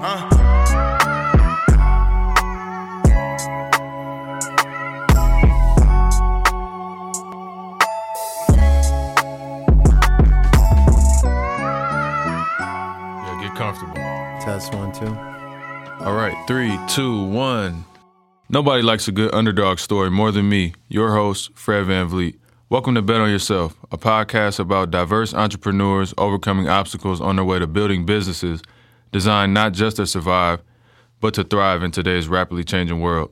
Yeah, get comfortable. Test one, two. All right, three, two, one. Nobody likes a good underdog story more than me, your host, Fred Van Vliet. Welcome to Bet on Yourself, a podcast about diverse entrepreneurs overcoming obstacles on their way to building businesses designed not just to survive, but to thrive in today's rapidly changing world.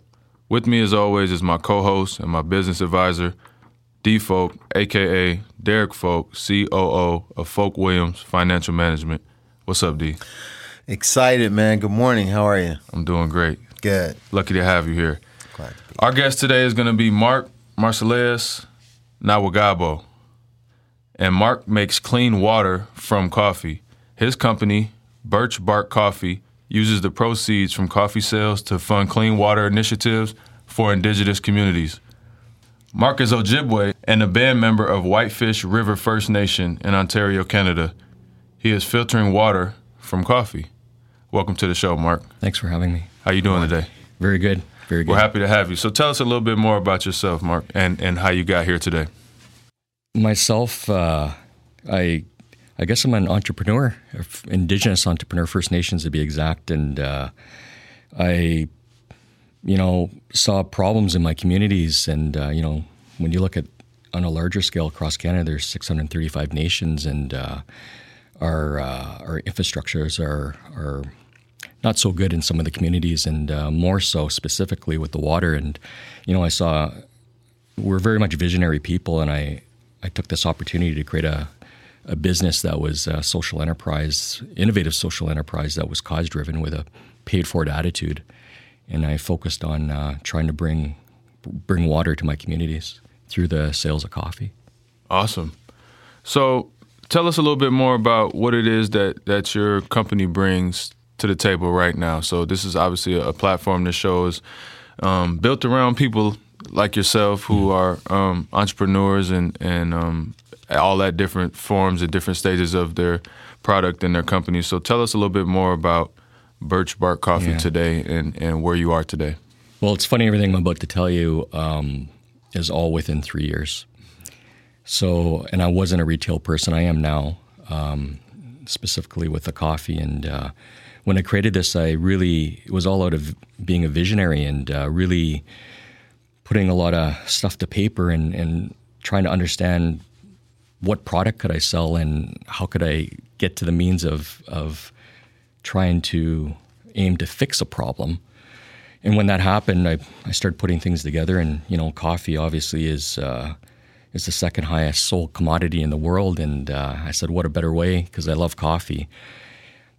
With me, as always, is my co host and my business advisor, D Folk, aka Derek Folk, COO of Folk Williams Financial Management. What's up, D? Excited, man. Good morning. How are you? I'm doing great. Good. Lucky to have you here. Glad to be. Our guest today is going to be Mark Marcellus Nahwegahbow. And Mark makes clean water from coffee. His company, Birch Bark Coffee, uses the proceeds from coffee sales to fund clean water initiatives for indigenous communities. Mark is Ojibwe and a band member of Whitefish River First Nation in Ontario, Canada. He is filtering water from coffee. Welcome to the show, Mark. Thanks for having me. How are you doing today? Very good. Very good. We're happy to have you. So tell us a little bit more about yourself, Mark, and, and how you got here today. Myself, uh, I I guess I'm an entrepreneur, Indigenous entrepreneur, First Nations to be exact, and uh, I, you know, saw problems in my communities, and uh, you know, when you look at on a larger scale across Canada, there's 635 nations, and uh, our uh, our infrastructures are are not so good in some of the communities, and uh, more so specifically with the water. And you know, I saw we're very much visionary people, and I I took this opportunity to create a a business that was a social enterprise, innovative social enterprise that was cause driven with a paid for it attitude, and I focused on uh, trying to bring bring water to my communities through the sales of coffee. Awesome. So tell us a little bit more about what it is that, that your company brings to the table right now. So this is obviously a, a platform that shows um, built around people like yourself who are um, entrepreneurs and and um, all at different forms and different stages of their product and their company. So tell us a little bit more about Birch Bark Coffee Yeah. today and, and where you are today. Well, it's funny. Everything I'm about to tell you um, is all within three years. So, and I wasn't a retail person. I am now, um, specifically with the coffee. And uh, when I created this, I really it was all out of being a visionary and uh, really putting a lot of stuff to paper and, and trying to understand what product could I sell and how could I get to the means of of trying to aim to fix a problem. And when that happened, I, I started putting things together. And you know, coffee obviously is uh, is the second highest sold commodity in the world. And uh, I said, what a better way because I love coffee.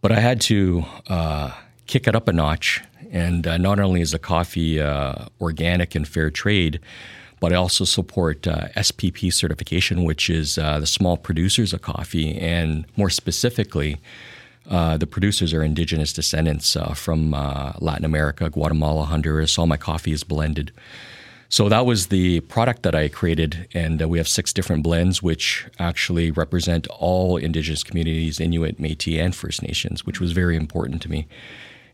But I had to uh, kick it up a notch. And uh, not only is the coffee uh, organic and fair trade, but I also support uh, SPP certification, which is uh, the small producers of coffee, and more specifically, uh, the producers are indigenous descendants uh, from uh, Latin America, Guatemala, Honduras. All my coffee is blended. So that was the product that I created, and uh, we have six different blends, which actually represent all Indigenous communities, Inuit, Métis, and First Nations, which was very important to me.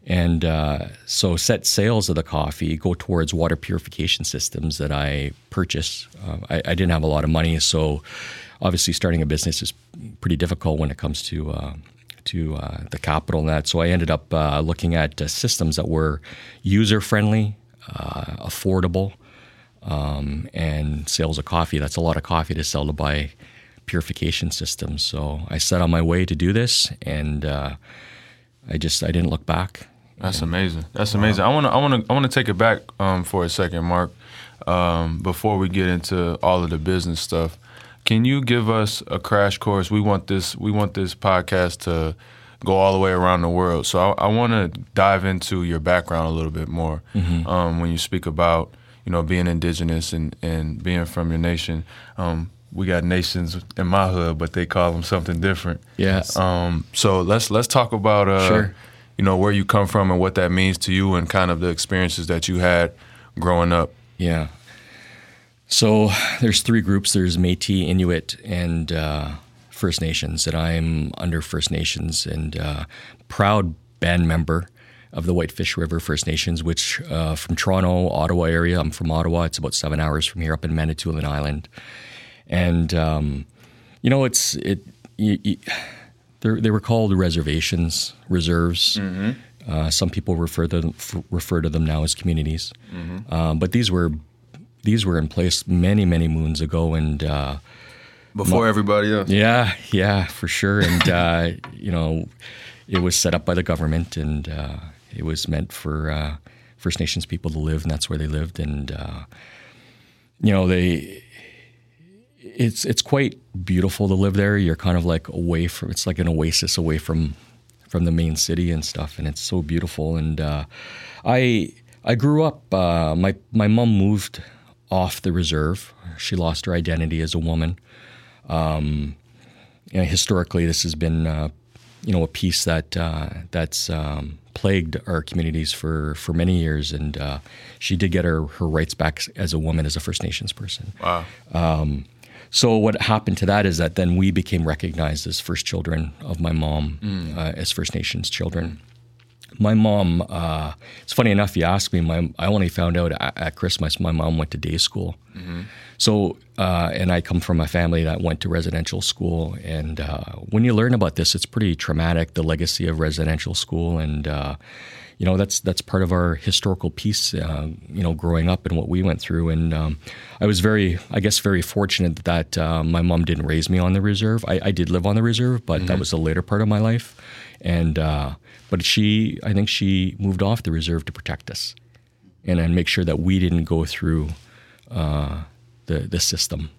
And uh, so, set sales of the coffee go towards water purification systems that I purchase. Uh, I, I didn't have a lot of money, so obviously starting a business is pretty difficult when it comes to uh, to uh, the capital and that. So I ended up uh, looking at uh, systems that were user friendly, affordable, um, and sales of coffee. That's a lot of coffee to sell to buy purification systems. So I set on my way to do this, and I just I didn't look back. That's amazing. That's amazing. I want to I want to I want to take it back um, for a second, Mark, um, before we get into all of the business stuff. can you give us a crash course? We want this. We want this podcast to go all the way around the world. So I, I want to dive into your background a little bit more Mm-hmm. um, when you speak about you know being indigenous and and being from your nation. Um, we got nations in my hood, but they call them something different. Yes. Um, so let's let's talk about uh, Sure. You know where you come from and what that means to you and kind of the experiences that you had growing up. Yeah. So there's three groups. There's Métis, Inuit, and uh, First Nations, and I'm under First Nations and uh, proud band member of the Whitefish River First Nations, which uh, from Toronto, Ottawa area. I'm from Ottawa. It's about seven hours from here, up in Manitoulin Island, and um, you know it's it. You, you, they're- they were called reservations, reserves. Uh, some people refer to them, f- refer to them now as communities, um, but these were these were in place many many moons ago, and uh, Before everybody else. yeah, yeah, for sure. And uh, you know, it was set up by the government, and uh, it was meant for uh, First Nations people to live, and that's where they lived. And uh, you know, they it's it's quite beautiful to live there. You're kind of like away from it's like an oasis away from from the main city and stuff, and it's so beautiful. And uh, I I grew up. Uh, my my mom moved off the reserve. She lost her identity as a woman you know, historically, this has been, uh, you know, a piece that uh, that's um, plagued our communities for, for many years. And uh, she did get her, her rights back as a woman, as a First Nations person. Wow. So what happened to that is that then we became recognized as first children of my mom, uh, as First Nations children. My mom, uh, it's funny enough. You asked me. My, I only found out at, at Christmas. My mom went to day school. So, uh, and I come from a family that went to residential school. And uh, when you learn about this, it's pretty traumatic. The legacy of residential school, and uh, you know that's that's part of our historical piece. Uh, you know, growing up and what we went through. And um, I was very, I guess, very fortunate that uh, my mom didn't raise me on the reserve. I, I did live on the reserve, but that was the later part of my life. And uh, but she, I think she moved off the reserve to protect us and then make sure that we didn't go through uh, the the system.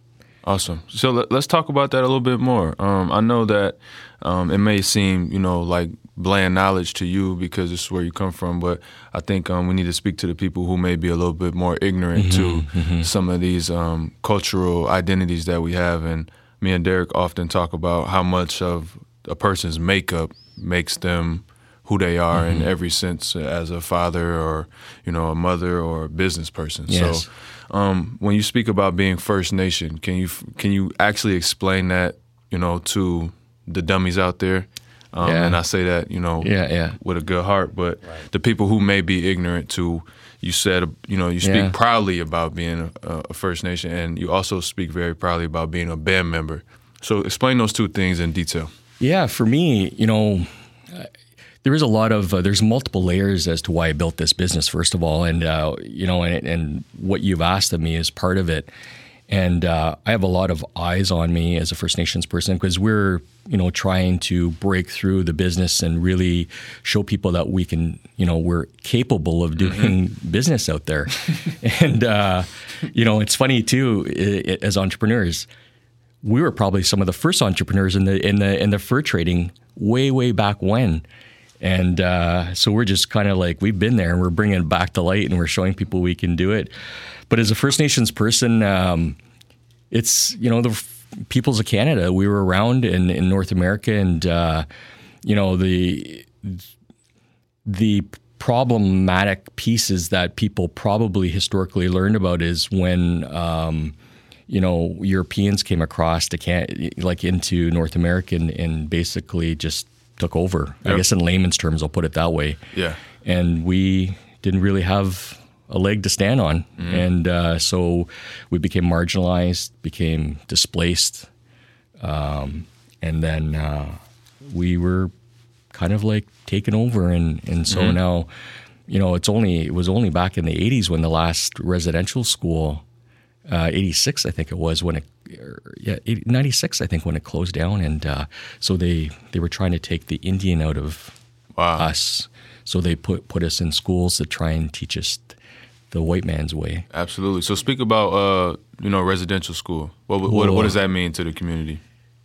Awesome. So let, us talk about that a little bit more. Um, I know that um, it may seem, you know, like bland knowledge to you because this is where you come from, but I think um, we need to speak to the people who may be a little bit more ignorant to some of these um, cultural identities that we have. And me and Derek often talk about how much of a person's makeup makes them who they are in every sense as a father or you know a mother or a business person. Yes. So um, when you speak about being First Nation, can you can you actually explain that you know to the dummies out there? Um, Yeah. And I say that you know Yeah, yeah. with a good heart, but the people who may be ignorant to you said you know you speak Yeah. proudly about being a, a First Nation, and you also speak very proudly about being a band member. So explain those two things in detail. Yeah, for me, you know, uh, there is a lot of uh, there's multiple layers as to why I built this business. First of all, and uh, you know, and, and what you've asked of me is part of it. And uh, I have a lot of eyes on me as a First Nations person because we're, you know, trying to break through the business and really show people that we can, you know, we're capable of doing business out there. and uh, you know, it's funny too i- i- as entrepreneurs we were probably some of the first entrepreneurs in the in the in the fur trading way way back when and uh, so we're just kind of like we've been there and we're bringing it back to light and we're showing people we can do it. But as a first nations person um, it's you know the peoples of canada we were around in, in north america and uh, you know the the problematic pieces that people probably historically learned about is when um, you know Europeans came across to can like into North America and, and basically just took over. I guess in layman's terms, I'll put it that way. Yeah. And we didn't really have a leg to stand on, and uh, so we became marginalized, became displaced, um, and then uh, we were kind of like taken over and and so now you know it's only it was only back in the 80s when the last residential school uh, 86 I think it was when it er, yeah 80, 96 I think when it closed down and uh, so they they were trying to take the Indian out of Wow. us so they put put us in schools to try and teach us the white man's way Absolutely. So speak about uh, you know, residential school? What what, what, what does that mean to the community?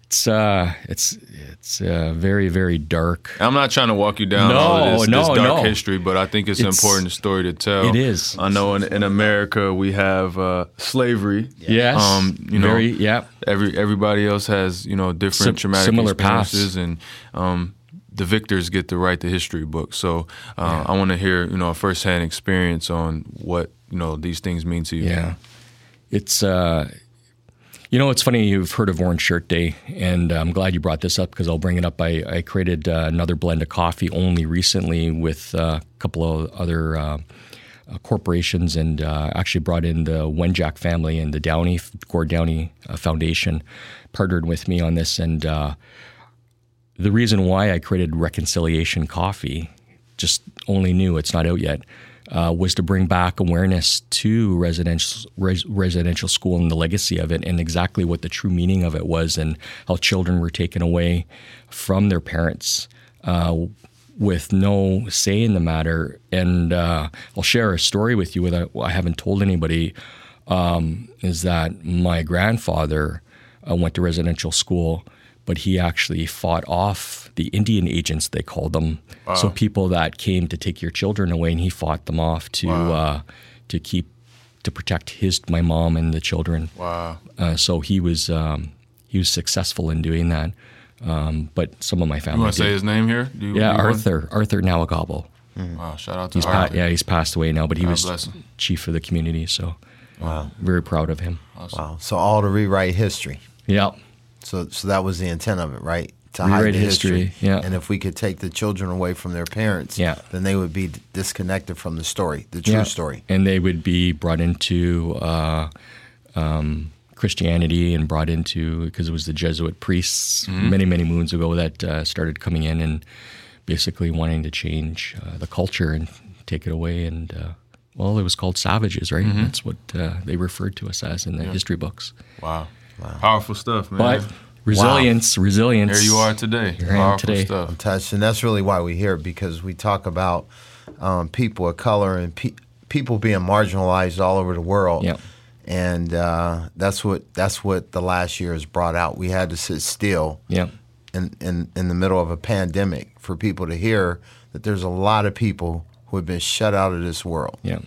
It's uh, it's it's uh, very very dark. I'm not trying to walk you down No, all this, no, this dark no. history, but I think it's, It's- an important story to tell. It is. I know in, in America we have uh, slavery. Yes, Um, you know, very yeah. Every everybody else has you know different Sim- traumatic similar paths. experiences, and um, the victors get to write the history book. So uh, I want to hear you know a firsthand experience on what you know these things mean to you. Yeah. It's, uh, you know, it's funny you've heard of Orange Shirt Day, and I'm glad you brought this up because I'll bring it up. I, I created uh, another blend of coffee only recently with uh, a couple of other uh, uh, corporations and uh, actually brought in the Wenjack family and the Downey, Gord Downey uh, Foundation partnered with me on this. And uh, the reason why I created Reconciliation Coffee, just only new, it's not out yet, uh, was to bring back awareness to residential res, residential school and the legacy of it, and exactly what the true meaning of it was, and how children were taken away from their parents. Uh, with no say in the matter, and uh, I'll share a story with you. That I haven't told anybody. Um, is that my grandfather uh, went to residential school, but he actually fought off the Indian agents, they called them. So people that came to take your children away, and he fought them off to uh, to keep to protect his my mom and the children. Wow. Uh, so he was um, he was successful in doing that. Um, but some of my You family. want to say his name here? Do you, Yeah, do you want- Arthur Arthur Nahwegahbow. Wow. Shout out to He's pa- Arthur. yeah, he's passed away now, but he God was chief of the community. So Wow. very proud of him. Wow. So all to rewrite history. Yeah. So so that was the intent of it, right? To Rewrite the history, yeah. And if we could take the children away from their parents, Yeah. then they would be disconnected from the story, the true Yeah. story. And they would be brought into uh, um, Christianity and brought into, because it was the Jesuit priests Mm-hmm. many, many moons ago that uh, started coming in and basically wanting to change uh, the culture and take it away. And, uh, well, it was called savages, right? Mm-hmm. That's what uh, they referred to us as in the history books. Wow. Powerful stuff, man. But resilience, resilience. Here you are today. Here I am Powerful today. stuff. touched, and that's really why we're here because we talk about um, people of color and pe- people being marginalized all over the world. Yeah. And uh, that's what that's what the last year has brought out. We had to sit still Yeah. in, in, in the middle of a pandemic for people to hear that there's a lot of people who have been shut out of this world, Yeah.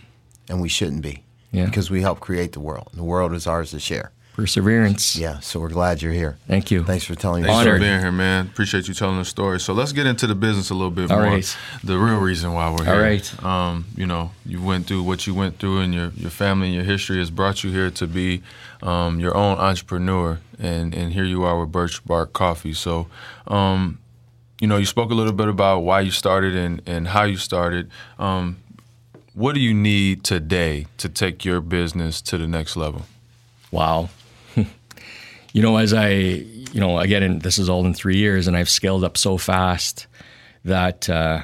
and we shouldn't be Yeah. because we help create the world. The world is ours to share. Perseverance. Yeah, so we're glad you're here. Thank you. Thanks for telling your Thanks story. for being here, man. Appreciate you telling the story. So let's get into the business a little bit All more. right. The real reason why we're here. All right. Um, you know, you went through what you went through, and your your family and your history has brought you here to be um, your own entrepreneur, and and here you are with Birch Bark Coffee. So. Um, you know, you spoke a little bit about why you started and, and how you started. Um, what do you need today to take your business to the next level? Wow. You know, as I, you know, again, and this is all in three years, and I've scaled up so fast that uh,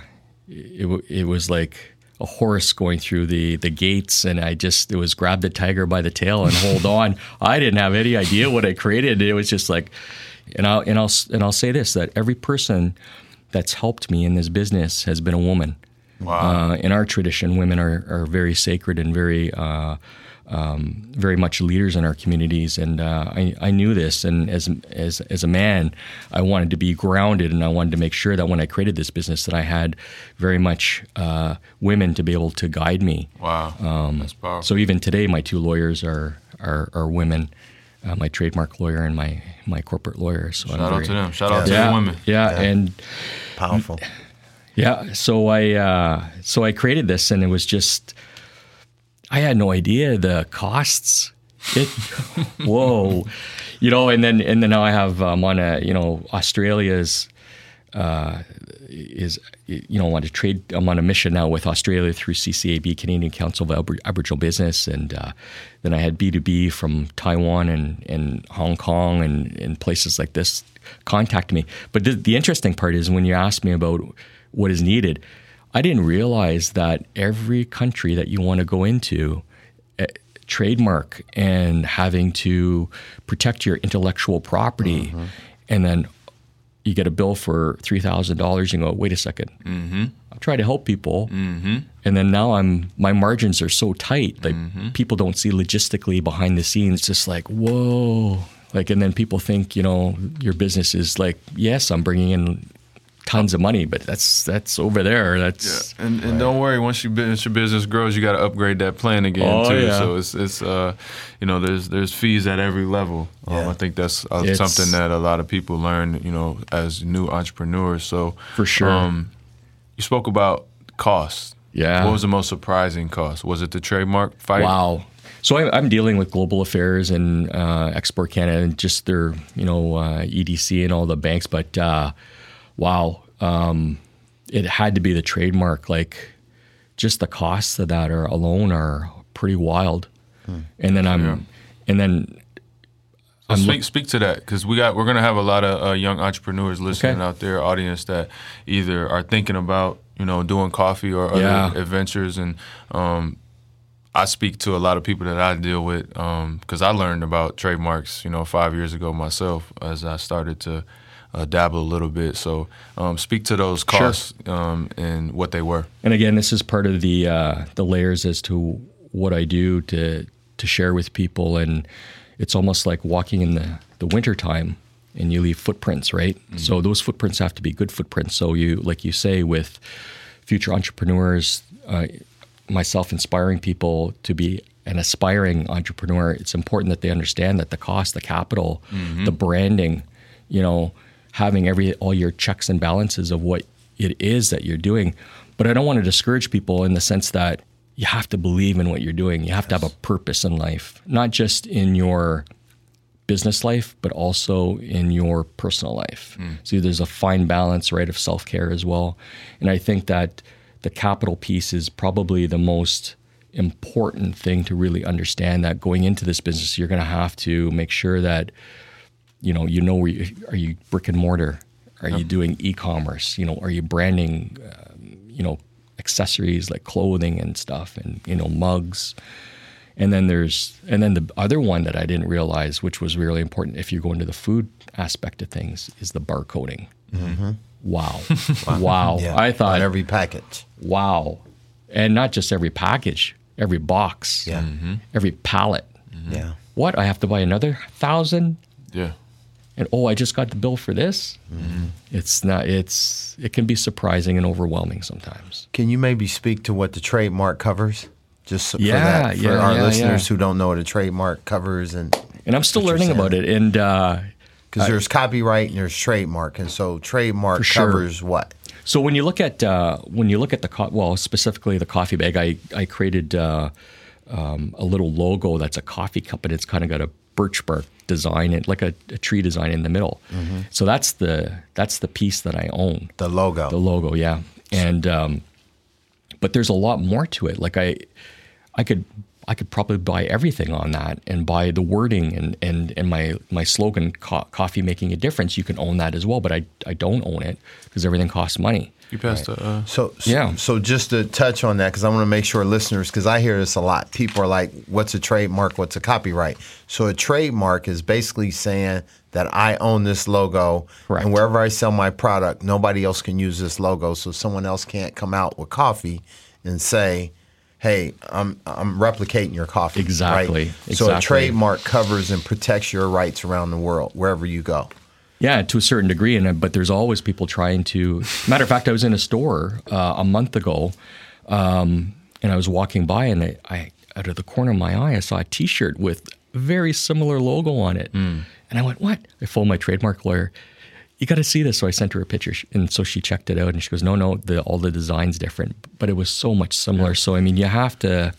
it, it was like a horse going through the, the gates, and I just, it was grab the tiger by the tail and hold on. I didn't have any idea what I created. It was just like, and I'll, and I'll, and I'll say this that every person that's helped me in this business has been a woman. Uh, in our tradition, women are, are very sacred and very uh, um, very much leaders in our communities, and uh, I, I knew this. And as as as a man, I wanted to be grounded, and I wanted to make sure that when I created this business, that I had very much uh, women to be able to guide me. Wow, that's powerful. Um, So even today, my two lawyers are are, are women. Uh, my trademark lawyer and my my corporate lawyer. So Shout I'm out very, to them. Shout out to Yeah, the women. yeah, and Powerful. yeah, so I uh, so I created this, and it was just I had no idea the costs. It whoa, you know, and then and then now I have um, on a you know Australia's uh, is you know want to trade. I'm on a mission now with Australia through CCAB, Canadian Council of Abor- Aboriginal Business, and uh, then I had B2B from Taiwan and, and Hong Kong and, and places like this contact me. But the, the interesting part is when you ask me about what is needed, I didn't realize that every country that you want to go into. eh, Trademark and having to protect your intellectual property, and then you get a bill for three thousand dollars. You go, wait a 2nd mm-hmm. I try to help people, mm-hmm. and then now I'm my margins are so tight like Mm-hmm. people don't see logistically behind the scenes. It's just like whoa, like, and then people think you know your business is like yes, I'm bringing in tons of money, but that's that's over there. That's And and don't worry, once you once your business grows, you got to upgrade that plan again Oh, too. yeah. So it's it's uh, you know, there's there's fees at every level. Um, I think that's uh, something that a lot of people learn, you know, as new entrepreneurs. So For sure. um, you spoke about costs. Yeah. What was the most surprising cost? Was it the trademark fight? Wow. So I, I'm dealing with global affairs and uh, Export Canada and just their, you know, uh, EDC and all the banks. But uh, wow, um, it had to be the trademark. Like, just the costs of that are alone are pretty wild. And then I'm, Yeah. and then So speak speak to that because we got we're gonna have a lot of uh, young entrepreneurs listening Okay. out there, audience that either are thinking about you know doing coffee or other Yeah. adventures, and um, I speak to a lot of people that I deal with because I learned about trademarks you know five years ago myself as I started to uh, dabble a little bit. So um, speak to those Sure. costs um, and what they were. And again, this is part of the uh, the layers as to what I do to to share with people, and it's almost like walking in the the wintertime and you leave footprints, right? So those footprints have to be good footprints. So you, like you say, with future entrepreneurs, uh, myself inspiring people to be an aspiring entrepreneur, it's important that they understand that the cost, the capital, the branding, you know, having every all your checks and balances of what it is that you're doing. But I don't want to discourage people in the sense that you have to believe in what you're doing. You have to have a purpose in life, not just in your business life, but also in your personal life. Hmm. So there's a fine balance, right, of self care as well. And I think that the capital piece is probably the most important thing to really understand that going into this business, you're going to have to make sure that you know you know where you, are you brick and mortar? Are you doing e-commerce? You know are you branding um, you know accessories like clothing and stuff and you know mugs? And then there's and then the other one that I didn't realize which was really important if you go into the food aspect of things is the barcoding. Wow. Wow. Yeah, I thought on every package. wow. And not just every package every box Yeah. every pallet. Yeah. what? I have to buy another thousand? Yeah. And oh, I just got the bill for this. It's not. It's it can be surprising and overwhelming sometimes. Can you maybe speak to what the trademark covers? Just so- for Yeah, that, for yeah, our yeah, listeners yeah. who don't know what a trademark covers, and And I'm still learning about it. And uh, because there's copyright and there's trademark, and so trademark For sure. covers what? so when you look at uh, when you look at the co- well, specifically the coffee bag, I I created uh, um, a little logo that's a coffee cup, and it's kind of got a birch bark design, it like a, a tree design in the middle. So that's the that's the piece that I own. The logo. The logo, yeah. And um, but there's a lot more to it. Like I, I could I could probably buy everything on that and buy the wording and and and my my slogan, co- coffee making a difference. You can own that as well, but I I don't own it because everything costs money. You passed the. Uh, So, so Yeah. So just to touch on that, because I want to make sure listeners, because I hear this a lot. People are like, "What's a trademark? What's a copyright?" So a trademark is basically saying that I own this logo, Correct. and wherever I sell my product, nobody else can use this logo. So someone else can't come out with coffee and say, "Hey, I'm I'm replicating your coffee." Exactly, Right? So a trademark covers and protects your rights around the world, wherever you go. Yeah, to a certain degree, and uh, but there's always people trying to. Matter of fact, I was in a store uh, a month ago, um, and I was walking by, and I, I, out of the corner of my eye, I saw a T-shirt with a very similar logo on it, and I went, "What?" I phoned my trademark lawyer. You got to see this. So I sent her a picture, and so she checked it out, and she goes, "No, no, the, all the designs different, but it was so much similar." So I mean, you have to.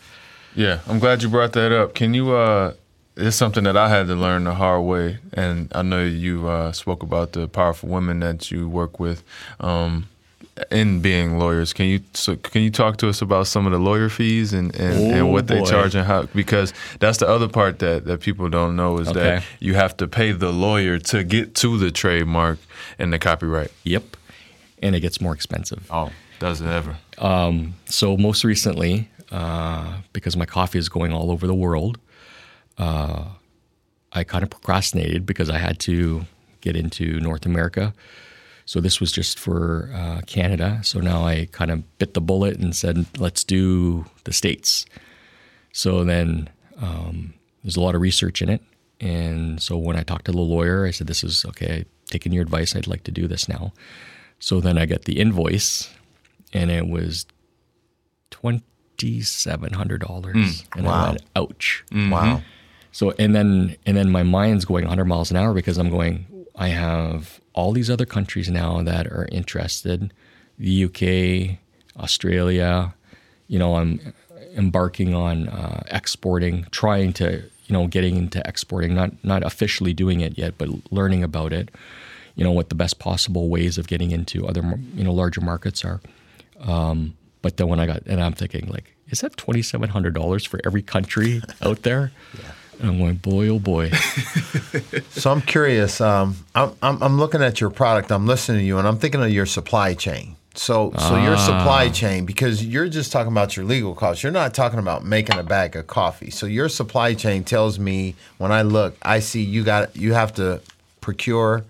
Yeah, I'm glad you brought that up. Can you? uh It's something that I had to learn the hard way, and I know you uh, spoke about the powerful women that you work with um, in being lawyers. Can you? So can you talk to us about some of the lawyer fees and and, and Oh, what they charge and how? Because that's the other part that that people don't know is Okay. that you have to pay the lawyer to get to the trademark and the copyright. Yep, and it gets more expensive. Oh, does it ever? So most recently, uh, because my coffee is going all over the world, uh, I kind of procrastinated because I had to get into North America. So this was just for uh, Canada. So now I kind of bit the bullet and said, let's do the states. So then um, there's a lot of research in it, and so when I talked to the lawyer, I said, "This is okay. Taking your advice, I'd like to do this now." So then I got the invoice, and it was twenty seven hundred dollars, and wow. I went, "Ouch!" Wow. So and then and then my mind's going 100 miles an hour because I'm going. I have all these other countries now that are interested, the UK, Australia. You know, I'm embarking on uh, exporting, trying to you know getting into exporting, not not officially doing it yet, but learning about it. You know what the best possible ways of getting into other you know larger markets are. Um, but then when I got and I'm thinking like, is that twenty seven hundred dollars for every country out there? And I'm going, boy, oh boy. So I'm curious. Um, I'm, I'm I'm looking at your product. I'm listening to you, and I'm thinking of your supply chain. So so your supply chain because you're just talking about your legal costs. You're not talking about making a bag of coffee. So your supply chain tells me when I look, I see you got you have to procure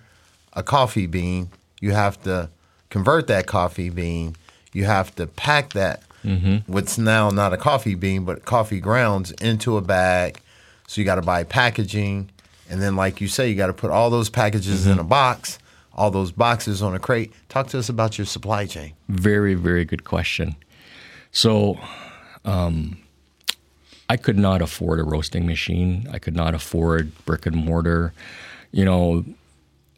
a coffee bean. You have to convert that coffee bean. You have to pack that what's now not a coffee bean but coffee grounds into a bag. So you got to buy packaging, and then like you say, you got to put all those packages in a box, all those boxes on a crate. Talk to us about your supply chain. Very, very good question. So, um, I could not afford a roasting machine. I could not afford brick and mortar. You know,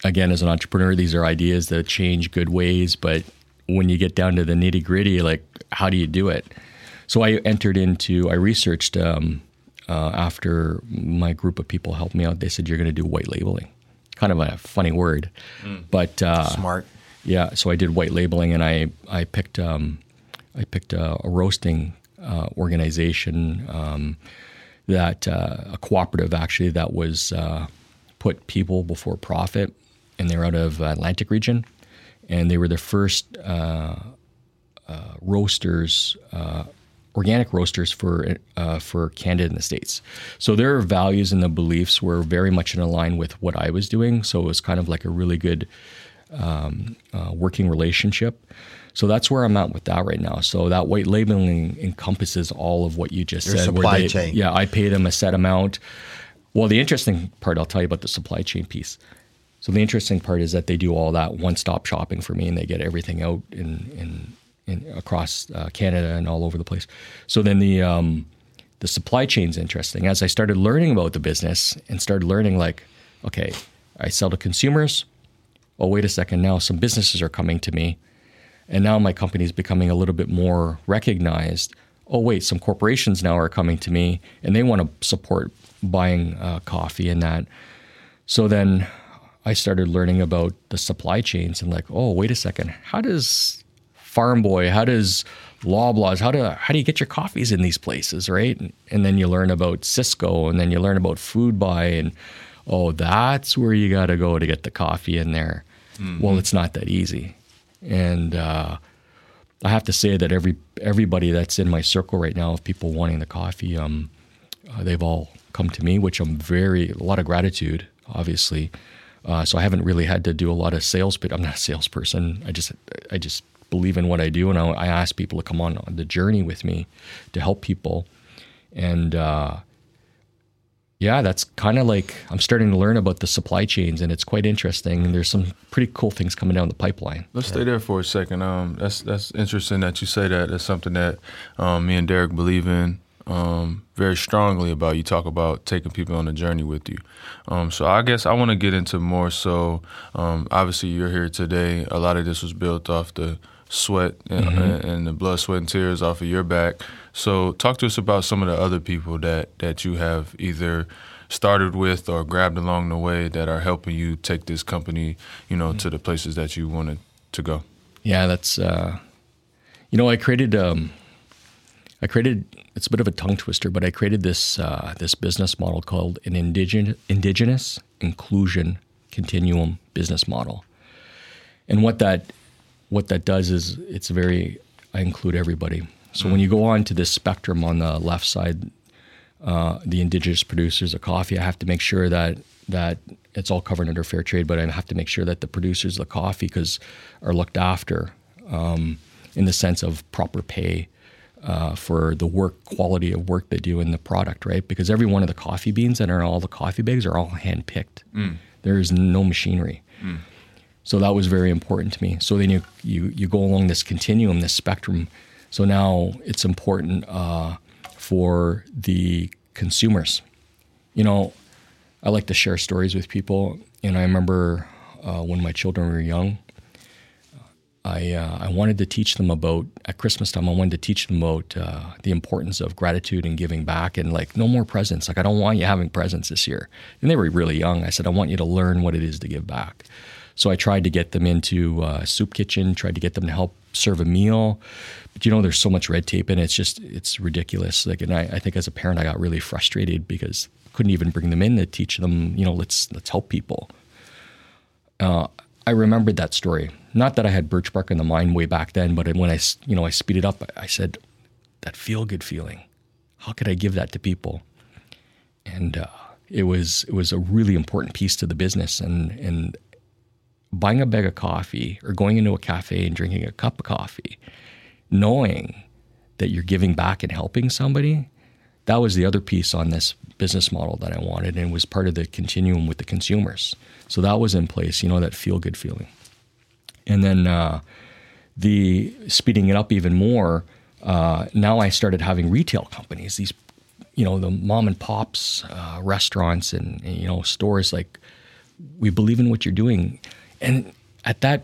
again, as an entrepreneur, these are ideas that change good ways, but when you get down to the nitty gritty, like how do you do it? So I entered into, I researched um, uh, after my group of people helped me out. They said, You're going to do white labeling. Kind of a funny word, but uh, Smart. yeah, so I did white labeling, and I I picked um, I picked a, a roasting uh, organization um, that uh, a cooperative actually that was uh, put people before profit, and they're out of Atlantic region, and they were the first uh, uh, roasters. Organic roasters for uh, for Canada and the states, so their values and the beliefs were very much in line with what I was doing. So it was kind of like a really good um, uh, working relationship. So that's where I'm at with that right now. So that white labeling encompasses all of what you just Your said. supply they- chain. Yeah, I pay them a set amount. Well, the interesting part, I'll tell you about the supply chain piece. So the interesting part is that they do all that one-stop shopping for me, and they get everything out in in, in across uh, Canada and all over the place. So then the um, the supply chain's interesting. As I started learning about the business and started learning, like, okay, I sell to consumers. Oh, wait a second. Now some businesses are coming to me, and now my company is becoming a little bit more recognized. Oh, wait, some corporations now are coming to me, and they want to support buying uh, coffee and that. So then I started learning about the supply chains and like, oh, wait a second, how does Farm Boy, how does Loblaws, how do how do you get your coffees in these places, right? And, and then you learn about Sysco, and then you learn about Foodbuy, and oh, that's where you got to go to get the coffee in there. Well, it's not that easy, and uh, I have to say that every everybody that's in my circle right now of people wanting the coffee, um, uh, they've all come to me, which I'm very a lot of gratitude, obviously. Uh, so I haven't really had to do a lot of sales, but I'm not a salesperson. I just I just believe in what I do, and I, I ask people to come on, the journey with me to help people. And uh, yeah, that's kind of like I'm starting to learn about the supply chains, and it's quite interesting. And there's some pretty cool things coming down the pipeline. Let's stay there for a second. Um, that's that's interesting that you say that. That's something that um, me and Derek believe in um, very strongly about. You talk about taking people on a journey with you. Um, so I guess I want to get into more. So um, obviously you're here today. A lot of this was built off the sweat and, and the blood, sweat, and tears off of your back. So talk to us about some of the other people that that you have either started with or grabbed along the way that are helping you take this company, you know, to the places that you wanted to go. Yeah, that's uh, you know I created um, I created it's a bit of a tongue twister, but I created this uh, this business model called an indigenous indigenous inclusion continuum business model, and what that what that does is it's very I include everybody. So when you go on to this spectrum on the left side, uh, the indigenous producers of coffee. I have to make sure that that it's all covered under fair trade, but I have to make sure that the producers of the coffee because are looked after um, in the sense of proper pay. Uh, for the work quality of work they do in the product, right? Because every one of the coffee beans that are in all the coffee bags are all hand picked. Mm. There is no machinery. Mm. So that was very important to me. So then you, you, you go along this continuum, this spectrum. So now it's important uh, for the consumers. You know, I like to share stories with people. And I remember uh, when my children were young, I, uh, I wanted to teach them about, at Christmas time, I wanted to teach them about uh, the importance of gratitude and giving back and like, no more presents. Like, I don't want you having presents this year. And they were really young. I said, I want you to learn what it is to give back. So I tried to get them into a soup kitchen, tried to get them to help serve a meal. But you know, there's so much red tape and it's just, it's ridiculous. Like, and I, I think as a parent, I got really frustrated because I couldn't even bring them in to teach them, you know, let's, let's help people. Uh, I remembered that story. Not that I had birch bark in the mind way back then, but when I, you know, I speeded up, I said, that feel good feeling. How could I give that to people? And uh, it was it was a really important piece to the business. And and buying a bag of coffee or going into a cafe and drinking a cup of coffee, knowing that you're giving back and helping somebody, that was the other piece on this business model that I wanted and was part of the continuum with the consumers. So that was in place, you know, that feel good feeling. And then uh, the speeding it up even more, uh, now I started having retail companies, these, you know, the mom and pops, uh, restaurants and, and, you know, stores like, we believe in what you're doing and at that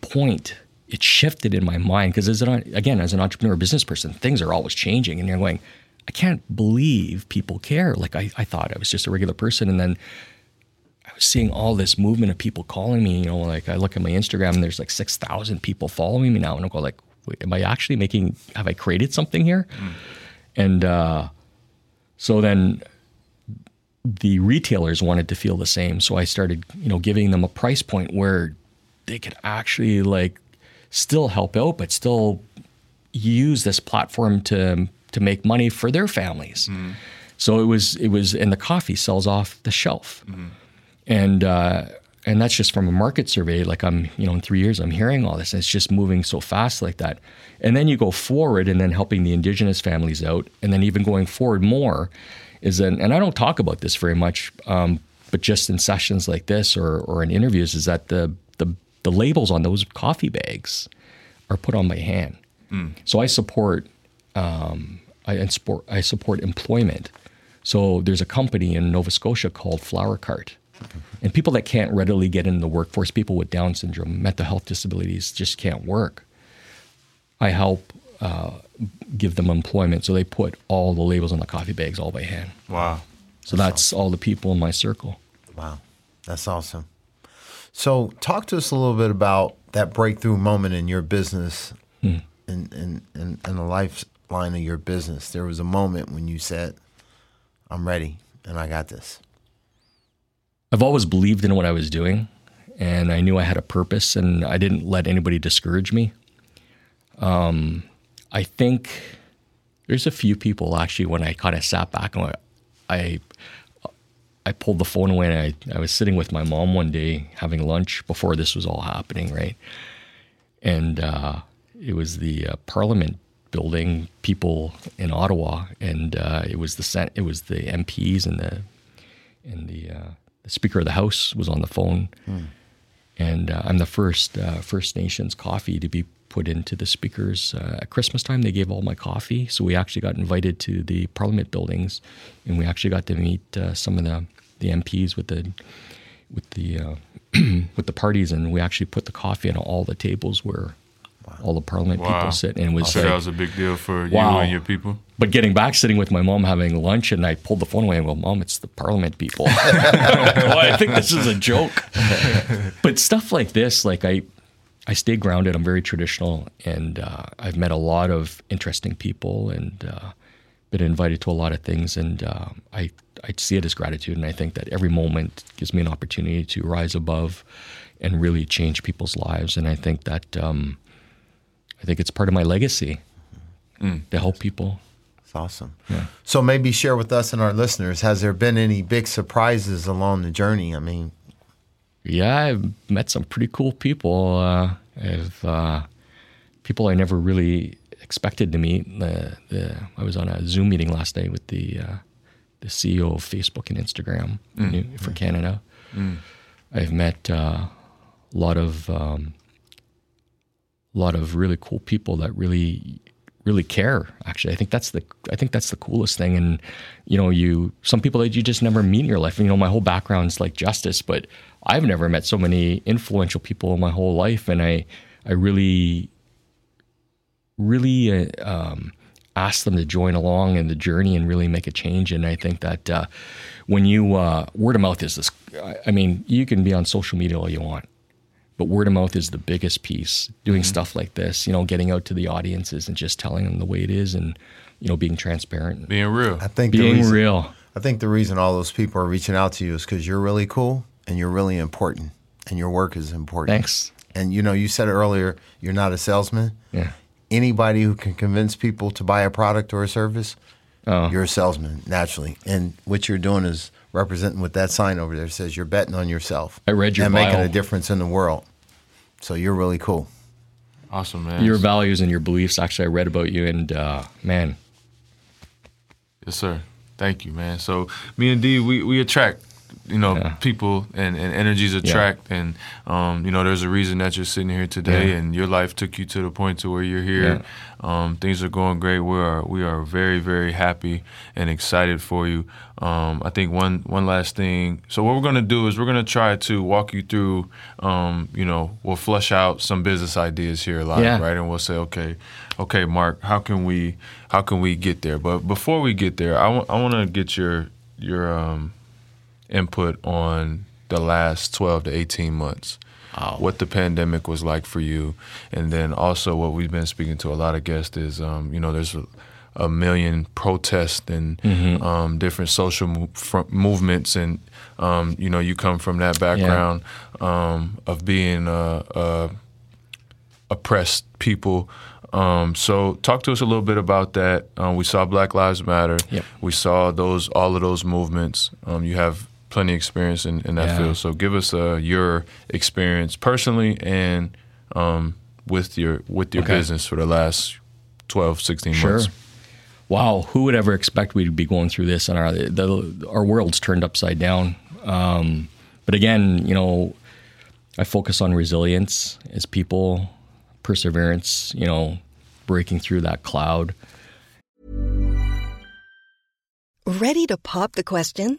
point, it shifted in my mind because as an, again, as an entrepreneur, business person, things are always changing, and you're going, I can't believe people care. Like I, I thought I was just a regular person, and then I was seeing all this movement of people calling me. You know, like I look at my Instagram, and there's like six thousand people following me now, and I go like, Wait, am I actually making? Have I created something here? Mm. And uh, so then the retailers wanted to feel the same. So I started, you know, giving them a price point where they could actually like still help out, but still use this platform to to make money for their families. Mm. So it was it was, and the coffee sells off the shelf, mm. and uh, and that's just from a market survey. Like I'm, you know, in three years, I'm hearing all this, and it's just moving so fast like that. And then you go forward, and then helping the indigenous families out, and then even going forward more is that, and I don't talk about this very much, um, but just in sessions like this or, or in interviews, is that the, the, the labels on those coffee bags are put on by hand. Mm. So I support, um, I, support, I support employment. So there's a company in Nova Scotia called Flowercart. And people that can't readily get into the workforce, people with Down syndrome, mental health disabilities, just can't work. I help uh, give them employment. So they put all the labels on the coffee bags all by hand. Wow. So that's, that's awesome. all the people in my circle. Wow. That's awesome. So talk to us a little bit about that breakthrough moment in your business hmm. in, in, in, in the lifeline of your business. There was a moment when you said, I'm ready and I got this. I've always believed in what I was doing and I knew I had a purpose and I didn't let anybody discourage me. Um, I think there's a few people actually when I kind of sat back and I I pulled the phone away and I, I was sitting with my mom one day having lunch before this was all happening, right? And uh, it was the uh, Parliament building, people in Ottawa, and uh, it was the it was the MPs and the and the, uh, the Speaker of the House was on the phone, hmm. and uh, I'm the first uh, First Nations coffee to be put into the speakers. Uh, at Christmas time, they gave all my coffee, so we actually got invited to the Parliament buildings, and we actually got to meet uh, some of the, the MPs with the with the uh, with the parties, and we actually put the coffee on all the tables where wow. all the Parliament wow. people sit, and it was so like, that was a big deal for wow. you and your people. But getting back, sitting with my mom having lunch, and I pulled the phone away and go, "Mom, it's the Parliament people." well, I think this is a joke. but stuff like this, like I I stay grounded. I'm very traditional, and uh, I've met a lot of interesting people and uh, been invited to a lot of things. And uh, I I see it as gratitude, and I think that every moment gives me an opportunity to rise above and really change people's lives. And I think that um, I think it's part of my legacy mm. to help people. It's awesome. So maybe share with us and our listeners, has there been any big surprises along the journey? I mean, Yeah, I've met some pretty cool people. Uh, I've uh, people I never really expected to meet. Uh, the, I was on a Zoom meeting last night with the uh, the CEO of Facebook and Instagram new- for Canada. I've met uh, a lot of um, lot of really cool people that really really care actually i think that's the i think that's the coolest thing and you know you some people that you just never meet in your life you know my whole background's like justice but i've never met so many influential people in my whole life and i i really really uh, um, ask them to join along in the journey and really make a change. And I think that uh, when you uh, word of mouth is this, I- I mean, you can be on social media all you want, but word of mouth is the biggest piece. Doing stuff like this, you know, getting out to the audiences and just telling them the way it is, and you know, being transparent, Being real. I think the being reason, real. I think the reason all those people are reaching out to you is because you're really cool and you're really important and your work is important. Thanks. And you know, you said earlier, you're not a salesman. Yeah. Anybody who can convince people to buy a product or a service, Oh. you're a salesman naturally. And what you're doing is representing with that sign over there says you're betting on yourself. I read your and making a difference in the world. So you're really cool. Awesome, man. Your values and your beliefs. Actually, I read about you, and uh, man, Yes, sir. Thank you, man. So me and D, we, we attract, you know, Yeah. people and, and energies attract, and um, you know, there's a reason that you're sitting here today, Yeah. and your life took you to the point to where you're here. Um, things are going great. We are we are very very happy and excited for you. Um, I think one one last thing. So what we're gonna do is we're gonna try to walk you through. Um, you know, we'll flush out some business ideas here live, Yeah. right? And we'll say, okay, okay, Mark, how can we how can we get there? But before we get there, I want to get your your um, input on the last 12 to 18 months. What the pandemic was like for you, and then also what we've been speaking to a lot of guests is, um, you know, there's a, a million protests and um, different social mo- movements, and um, you know, you come from that background um, of being a, a oppressed people. Um, so talk to us a little bit about that. Um, we saw Black Lives Matter. Yep. We saw those all of those movements. Um, you have plenty of experience in, in that Yeah. field. So give us uh, your experience personally and um, with your with your Okay. business for the last 12, 16 Sure. months. Wow, who would ever expect we'd be going through this and our the, our world's turned upside down. Um, but again, you know, I focus on resilience as people, perseverance. You know, breaking through that cloud. Ready to pop the question?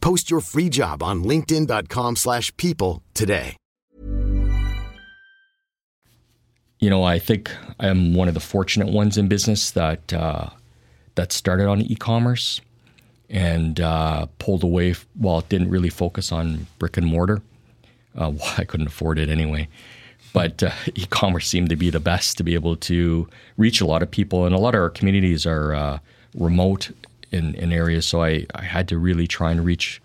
Post your free job on linkedin.com/people slash people today. you know, I think I'm one of the fortunate ones in business that uh, that started on e-commerce and uh, pulled away. Well, it didn't really focus on brick and mortar. Uh, well, I couldn't afford it anyway. But uh, e-commerce seemed to be the best to be able to reach a lot of people, and a lot of our communities are uh, remote in, in areas. So I, I had to really try and reach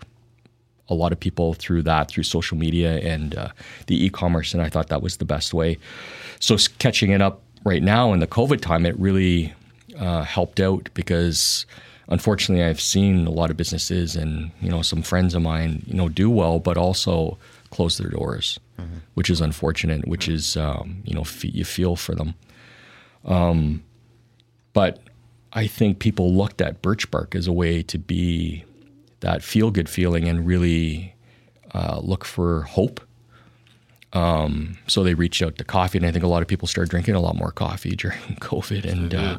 a lot of people through that, through social media and uh, the e-commerce, and I thought that was the best way. So catching it up right now in the COVID time, it really uh, helped out because unfortunately I've seen a lot of businesses and you know some friends of mine you know do well, but also close their doors, which is unfortunate. Which is um, you know f- you feel for them. Um, but I think people looked at Birch Bark as a way to be that feel good feeling and really uh, look for hope. Um, so they reached out to coffee, and I think a lot of people started drinking a lot more coffee during COVID. And uh,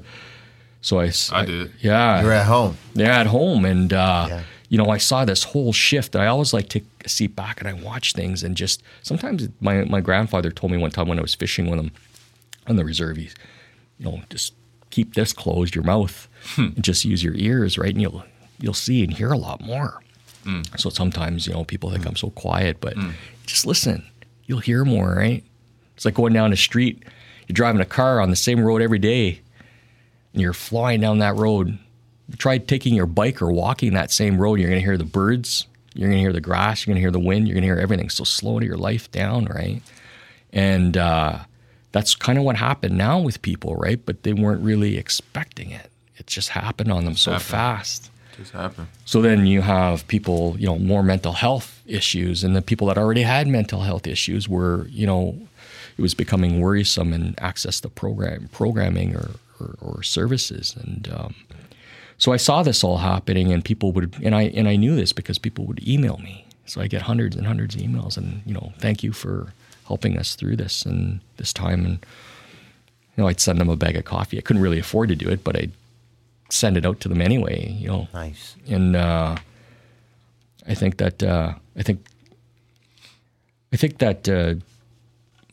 so I, I did. Yeah, You're at home. yeah, at home, and uh, Yeah. you know, I saw this whole shift. I always like to take a seat back and I watch things, and just sometimes my my grandfather told me one time when I was fishing with him on the reserve, he's, you know, just keep this closed, your mouth, and just use your ears, right, and you'll you'll see and hear a lot more. Hmm. So sometimes you know people think hmm. I'm so quiet, but just listen, you'll hear more, right? It's like going down the street. You're driving a car on the same road every day, and you're flying down that road. Try taking your bike or walking that same road. You're going to hear the birds. You're going to hear the grass. You're going to hear the wind. You're going to hear everything. So slow your life down, right? And uh, that's kind of what happened now with people, right? But they weren't really expecting it. It just happened on them so happened. fast. Just happened. So then you have people, you know, more mental health issues, and the people that already had mental health issues were, you know, it was becoming worrisome and access to program programming or or, or services, and um, so I saw this all happening, and people would, and I and I knew this because people would email me. So I get hundreds and hundreds of emails, and you know, thank you for helping us through this and this time, and you know, I'd send them a bag of coffee. I couldn't really afford to do it, but I'd send it out to them anyway. You know, Nice. and uh, I think that uh, I think I think that uh,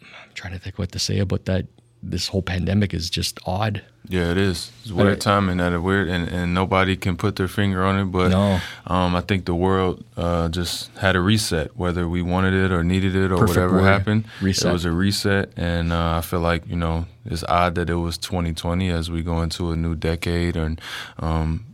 I'm trying to think what to say about that. This whole pandemic is just odd. Yeah, it is. It's weird timing at a weird, and, and nobody can put their finger on it. But No. um, I think the world uh, just had a reset, whether we wanted it or needed it or Perfect whatever word. happened. Reset. It was a reset, and uh, I feel like you know it's odd that it was 2020 as we go into a new decade, and um,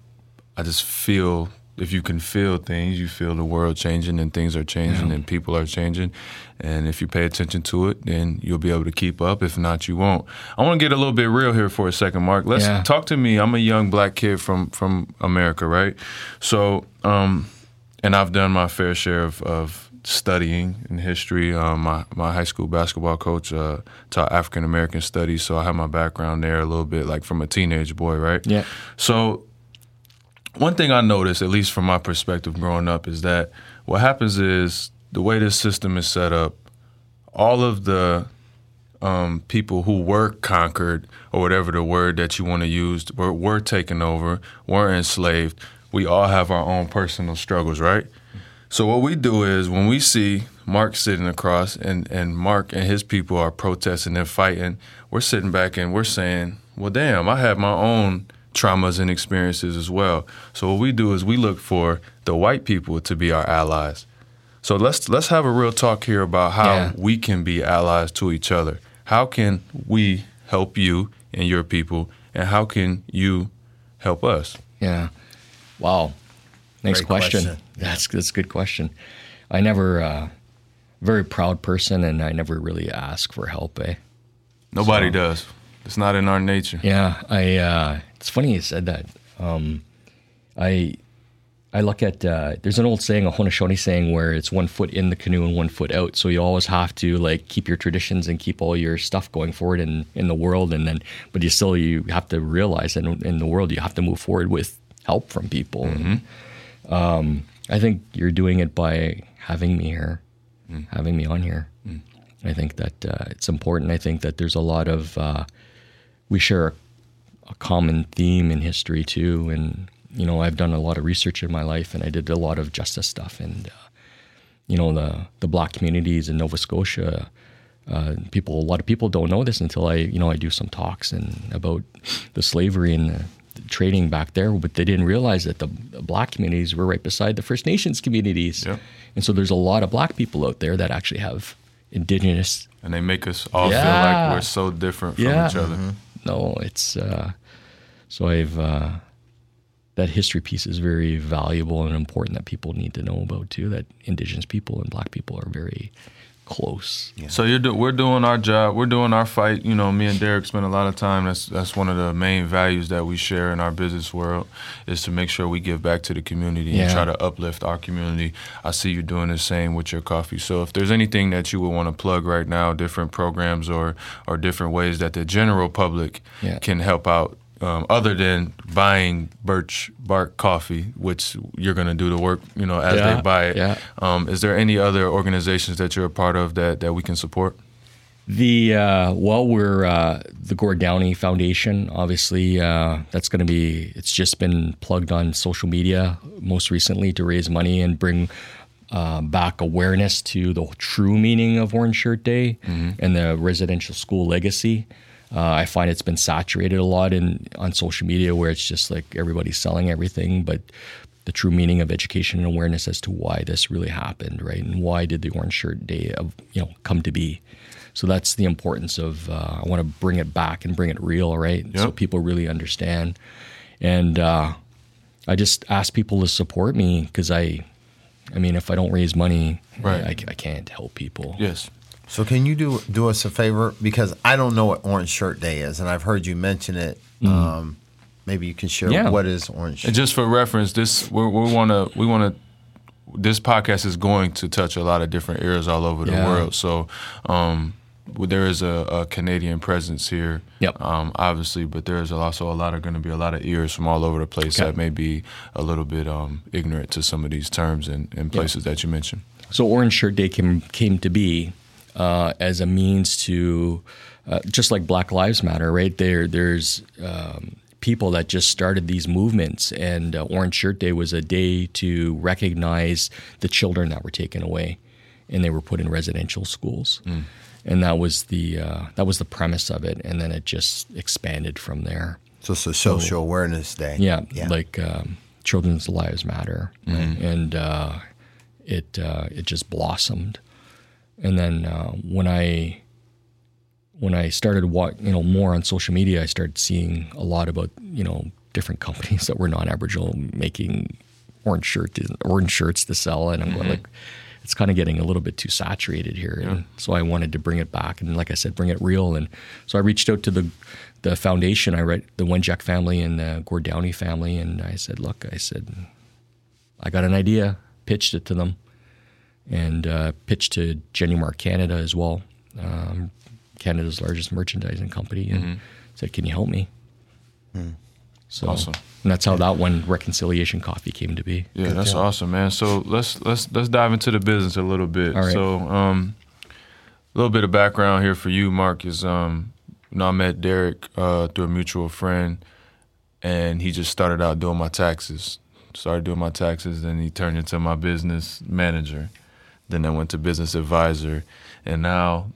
I just feel if you can feel things, you feel the world changing and things are changing and people are changing. And if you pay attention to it, then you'll be able to keep up. If not, you won't. I want to get a little bit real here for a second, Mark. Let's Yeah. talk to me. I'm a young black kid from from America, right? So, um, and I've done my fair share of, of studying in history. Um, my my high school basketball coach uh, taught African American studies, so I have my background there a little bit, like from a teenage boy, right? Yeah. So one thing I noticed, at least from my perspective growing up, is that what happens is the way this system is set up, all of the um, people who were conquered, or whatever the word that you want to use, were, were taken over, were enslaved. We all have our own personal struggles, right? So what we do is when we see Mark sitting across and, and Mark and his people are protesting and fighting, we're sitting back and we're saying, well, damn, I have my own traumas and experiences as well. So what we do is we look for the white people to be our allies. So let's let's have a real talk here about how Yeah. we can be allies to each other. How can we help you and your people, and how can you help us? Yeah. Wow. Next question. question. That's that's a good question. I never uh, very proud person, and I never really ask for help. Eh. Nobody does. It's not in our nature. Yeah. I. Uh, it's funny you said that. Um, I. I look at uh, there's an old saying, a Haudenosaunee saying, where it's one foot in the canoe and one foot out. So you always have to like keep your traditions and keep all your stuff going forward in, in the world, and then but you still you have to realize that in, in the world you have to move forward with help from people. And, um, I think you're doing it by having me here, having me on here. I think that uh, it's important. I think that there's a lot of uh, we share a, a common theme in history too, and you know I've done a lot of research in my life, and I did a lot of justice stuff, and uh, you know the the black communities in Nova Scotia. Uh, people, a lot of people don't know this until I, you know, I do some talks and about the slavery and the, the trading back there, but they didn't realize that the, the black communities were right beside the First Nations communities, Yeah. and so there's a lot of black people out there that actually have indigenous And they make us all feel like we're so different from Yeah. each other. No, it's uh, so I've uh, that history piece is very valuable and important that people need to know about too. That Indigenous people and Black people are very close. So you're do, we're doing our job. We're doing our fight. You know, me and Derek spend a lot of time. That's that's one of the main values that we share in our business world is to make sure we give back to the community and try to uplift our community. I see you doing the same with your coffee. So if there's anything that you would want to plug right now, different programs or or different ways that the general public Yeah. can help out um, other than buying Birch Bark coffee, which you're going to do the work, you know, as Yeah, they buy it. yeah. Um, is there any other organizations that you're a part of that that we can support? The uh, well, we're uh, the Gord Downie Foundation. Obviously, uh, that's going to be. It's just been plugged on social media most recently to raise money and bring uh, back awareness to the true meaning of Orange Shirt Day and the residential school legacy. Uh, I find it's been saturated a lot in on social media where it's just like everybody's selling everything, but the true meaning of education and awareness as to why this really happened, right? And why did the Orange Shirt Day of you know come to be? So that's the importance of uh, I want to bring it back and bring it real, right? So people really understand. And uh, I just ask people to support me because I, I mean, if I don't raise money, Right. I, I can't help people. Yes. So can you do do us a favor because I don't know what Orange Shirt Day is, and I've heard you mention it. Um, maybe you can share Yeah. what is Orange. Shirt. And just for reference, this we we want to we want to. This podcast is going to touch a lot of different areas all over the Yeah. world. So, um, there is a, a Canadian presence here, Yep. um, obviously, but there's also a lot of going to be a lot of ears from all over the place Okay. that may be a little bit um, ignorant to some of these terms and, and places that you mentioned. So Orange Shirt Day came came to be uh, as a means to, uh, just like Black Lives Matter, right? There, there's um, people that just started these movements, and uh, Orange Shirt Day was a day to recognize the children that were taken away, and they were put in residential schools, and that was the uh, that was the premise of it, and then it just expanded from there. so it's a social awareness day. Yeah, like um, children's lives matter, right? and uh, it uh, it just blossomed. And then uh, when I when I started wa- you know more on social media, I started seeing a lot about you know different companies that were non-Aboriginal making orange shirt orange shirts to sell, and I'm going like. It's kind of getting a little bit too saturated here, and so I wanted to bring it back, and like I said, bring it real. And so I reached out to the the foundation. I read the Wenjack family and the Gord Downie family, and I said, "Look, I said, I got an idea." Pitched it to them, and uh, pitched to Genumark Canada as well, um, Canada's largest merchandising company, and said, "Can you help me?" So, Awesome. and that's how that one reconciliation coffee came to be. Yeah, that's awesome, man. So let's let's let's dive into the business a little bit. All right. So, um, a little bit of background here for you, Mark. Is um, you know, I met Derek uh, through a mutual friend, and he just started out doing my taxes. Started doing my taxes, then he turned into my business manager. Then I went to business advisor, and now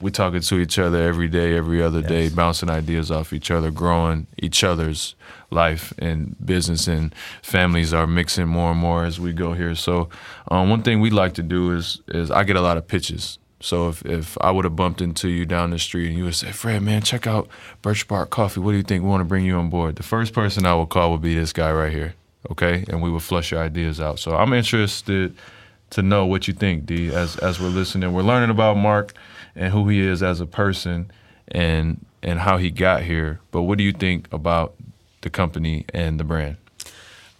we talking to each other every day, every other day, bouncing ideas off each other, growing each other's life and business and families are mixing more and more as we go here. So um, one thing we like to do is is I get a lot of pitches. So if, if I would have bumped into you down the street and you would say, Fred, man, check out Birch Bark Coffee. What do you think? We want to bring you on board. The first person I would call would be this guy right here. Okay? And we would flush your ideas out. So I'm interested to know what you think, D, as as we're listening. We're learning about Mark and who he is as a person and and how he got here. But what do you think about the company and the brand?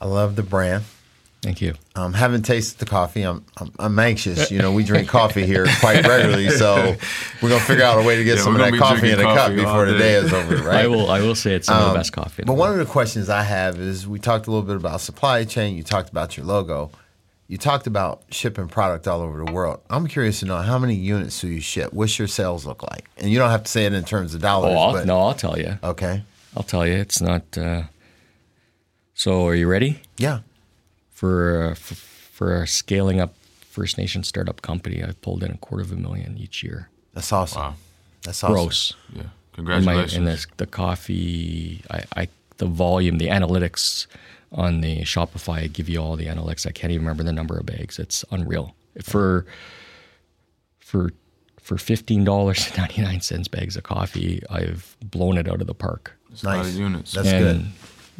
I love the brand. Thank you. Um, haven't tasted the coffee. I'm, I'm I'm anxious. You know, we drink coffee here quite regularly, so we're gonna figure out a way to get Yeah, some of that coffee in a cup coffee all before the day. day is over. Right? I will. I will say it's some of Um, the best coffee. But one of the questions I have is we talked a little bit about supply chain. You talked about your logo. You talked about shipping product all over the world. I'm curious to know how many units do you ship? What's your sales look like? And you don't have to say it in terms of dollars. oh, I'll, but, no, I'll tell you. Okay. I'll tell you. It's not. Uh, so, are you ready Yeah. for uh, f- for scaling up First Nation startup company? I've pulled in a quarter of a million each year. That's awesome. Wow. That's awesome. Gross. Yeah. in my Congratulations. in the, the coffee I, I the volume the analytics on the shopify I give you all the analytics i can't even remember the number of bags it's unreal for for for $15.99 bags of coffee i've blown it out of the park It's a lot Nice. units. That's and, good.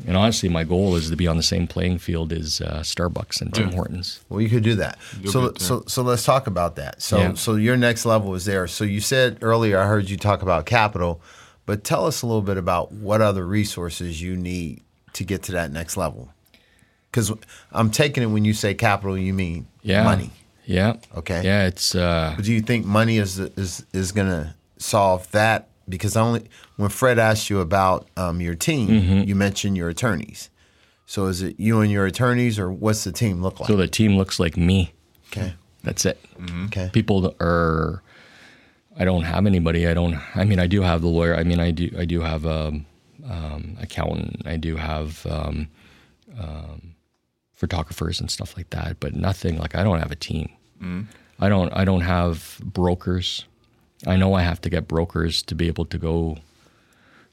and honestly my goal is to be on the same playing field as uh, starbucks and tim Yeah. hortons Well, you could do that. You'll So, so, so let's talk about that. So, Yeah. so your next level is there. So you said earlier, I heard you talk about capital, but tell us a little bit about what other resources you need to get to that next level. Because I'm taking it when you say capital, you mean yeah money. yeah Okay. yeah it's uh do you think money is is is going to solve that because only when Fred asked you about um, your team, Mm-hmm. you mentioned your attorneys. So is it you and your attorneys, or what's the team look like? So the team looks like me. okay, That's it. okay, People are. I don't have anybody. I don't. I mean, I do have the lawyer. I mean, I do. I do have a um, accountant. I do have um, um, photographers and stuff like that. But nothing like I don't have a team. I don't. I don't have brokers. I know I have to get brokers to be able to go.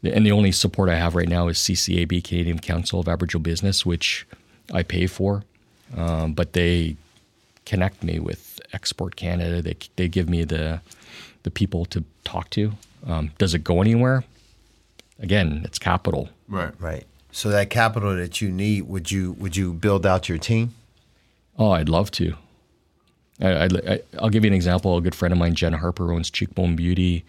And the only support I have right now is CCAB, Canadian Council of Aboriginal Business, which I pay for. Um, but they connect me with Export Canada. They they give me the the people to talk to. Um, does it go anywhere? Again, it's capital. Right. right. So that capital that you need, would you would you build out your team? Oh, I'd love to. I, I, I'll give you an example. A good friend of mine, Jen Harper, owns Cheekbone Beauty.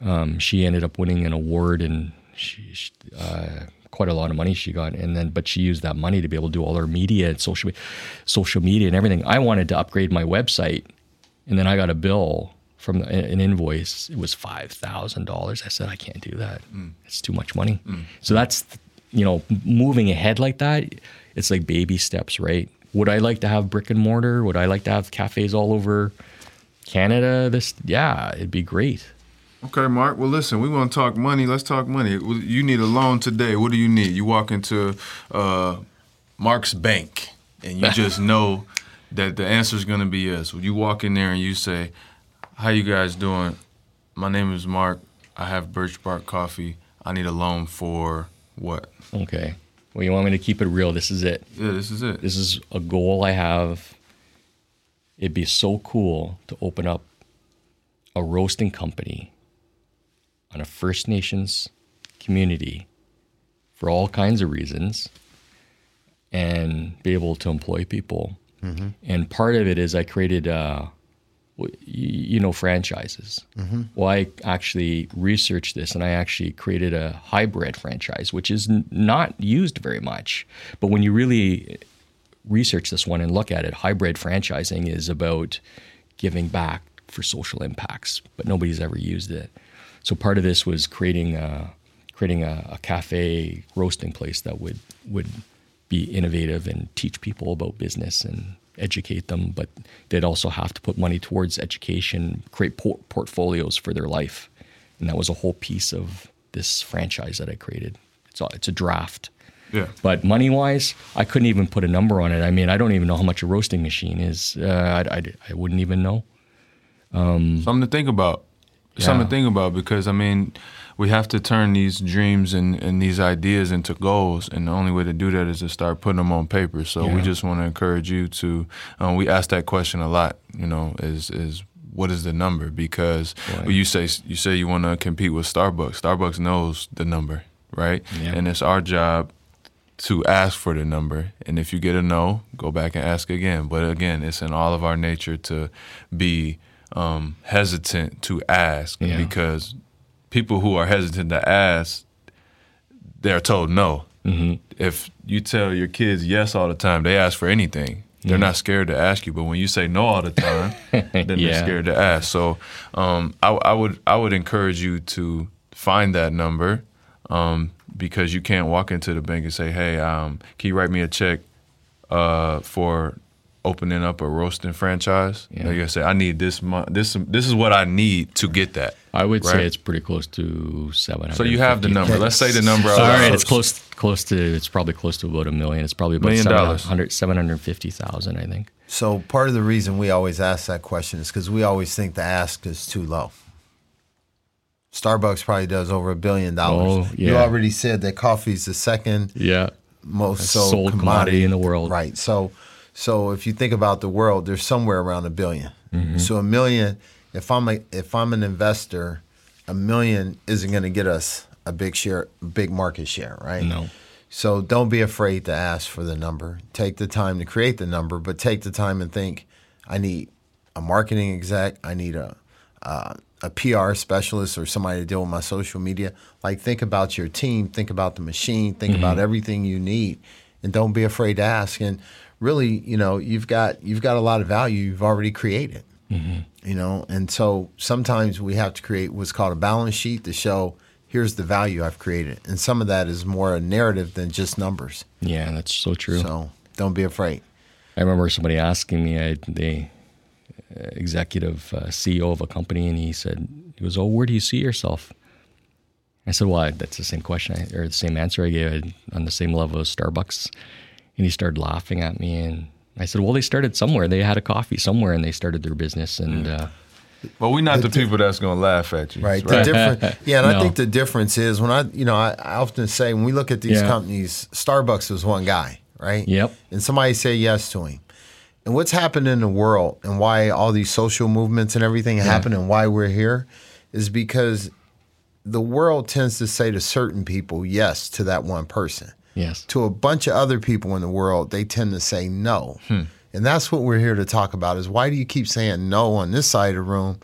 Um, she ended up winning an award, and she, she uh, quite a lot of money she got. And then, but she used that money to be able to do all her media and social, social media and everything. I wanted to upgrade my website, and then I got a bill from an invoice. It was five thousand dollars. I said I can't do that. It's too much money. So that's you know moving ahead like that. It's like baby steps, right? Would I like to have brick and mortar? Would I like to have cafes all over Canada? This, yeah, it'd be great. Okay, Mark. Well, listen, we want to talk money. Let's talk money. You need a loan today. What do you need? You walk into uh, Mark's bank and you just know that the answer is going to be yes. You walk in there and you say, "How you guys doing? My name is Mark. I have Birch Bark Coffee. I need a loan for what?" Okay. Well, you want me to keep it real? This is it. Yeah, this is it. This is a goal I have. It'd be so cool to open up a roasting company on a First Nations community for all kinds of reasons and be able to employ people. And part of it is I created, uh, w- y- you know, franchises. Mm-hmm. Well, I actually researched this and I actually created a hybrid franchise, which is n- not used very much. But when you really uh, research this one and look at it, hybrid franchising is about giving back for social impacts, but nobody's ever used it. So part of this was creating a, creating a, a cafe roasting place that would would be innovative and teach people about business and educate them, but they'd also have to put money towards education, create por- portfolios for their life, and that was a whole piece of this franchise that I created. It's a, it's a draft. Yeah. But money wise, I couldn't even put a number on it. I mean, I don't even know how much a roasting machine is. Uh, I, I, I wouldn't even know. Um, Something to think about. Something to think about because I mean, we have to turn these dreams and, and these ideas into goals, and the only way to do that is to start putting them on paper. So we just want to encourage you to. Um, we ask that question a lot. You know, is is what is the number? Because Right. you say you say you want to compete with Starbucks. Starbucks knows the number, right? Yeah. And it's our job to ask for the number. And if you get a no, go back and ask again. But again, it's in all of our nature to be um, hesitant to ask Yeah. because people who are hesitant to ask, they're told no. Mm-hmm. If you tell your kids yes all the time, they ask for anything. They're not scared to ask you, but when you say no all the time, then they're scared to ask. So, um, I, I would I would encourage you to find that number um, because you can't walk into the bank and say, "Hey, um, can you write me a check uh, for opening up a roasting franchise?" Yeah. They're gonna say, "I need this month. This this is what I need to get that." I would Right. say it's pretty close to seven hundred. So you have the number. Let's say the number. All right, it's close. Close to. It's probably close to about a million. It's probably about Million dollars. 700 750,000, I think. So part of the reason we always ask that question is because we always think the ask is too low. Starbucks probably does over a billion dollars. Oh, You already said that coffee's the second Yeah. most Sold sold, commodity in the world. Right. So, so if you think about the world, there's somewhere around a 1000000000 Mm-hmm. So a million. If I'm a if I'm an investor, a million isn't going to get us a big share, big market share, right? No. So don't be afraid to ask for the number. Take the time to create the number, but take the time and think. I need a marketing exec. I need a uh, a PR specialist or somebody to deal with my social media. Like think about your team. Think about the machine. Think Mm-hmm. about everything you need, and don't be afraid to ask. And really, you know, you've got you've got a lot of value you've already created. You know, and so sometimes we have to create what's called a balance sheet to show here's the value I've created, and some of that is more a narrative than just numbers. Yeah, that's so true. So don't be afraid. I remember somebody asking me, I, the uh, executive uh, CEO of a company, and he said, he goes, "Oh, where do you see yourself?" I said, "Well, I, that's the same question I, or the same answer I gave on the same level as Starbucks." And he started laughing at me, and I said, "Well, they started somewhere. They had a coffee somewhere, and they started their business." And uh, But we're not the people that's gonna laugh at you, Right. The different, yeah, and I think the difference is when I, you know, I, I often say when we look at these Yeah. companies, Starbucks is one guy, right? Yep. And somebody say yes to him. And what's happened in the world and why all these social movements and everything happen and why we're here is because the world tends to say to certain people yes to that one person. Yes, To a bunch of other people in the world, they tend to say no. Hmm. And that's what we're here to talk about is why do you keep saying no on this side of the room?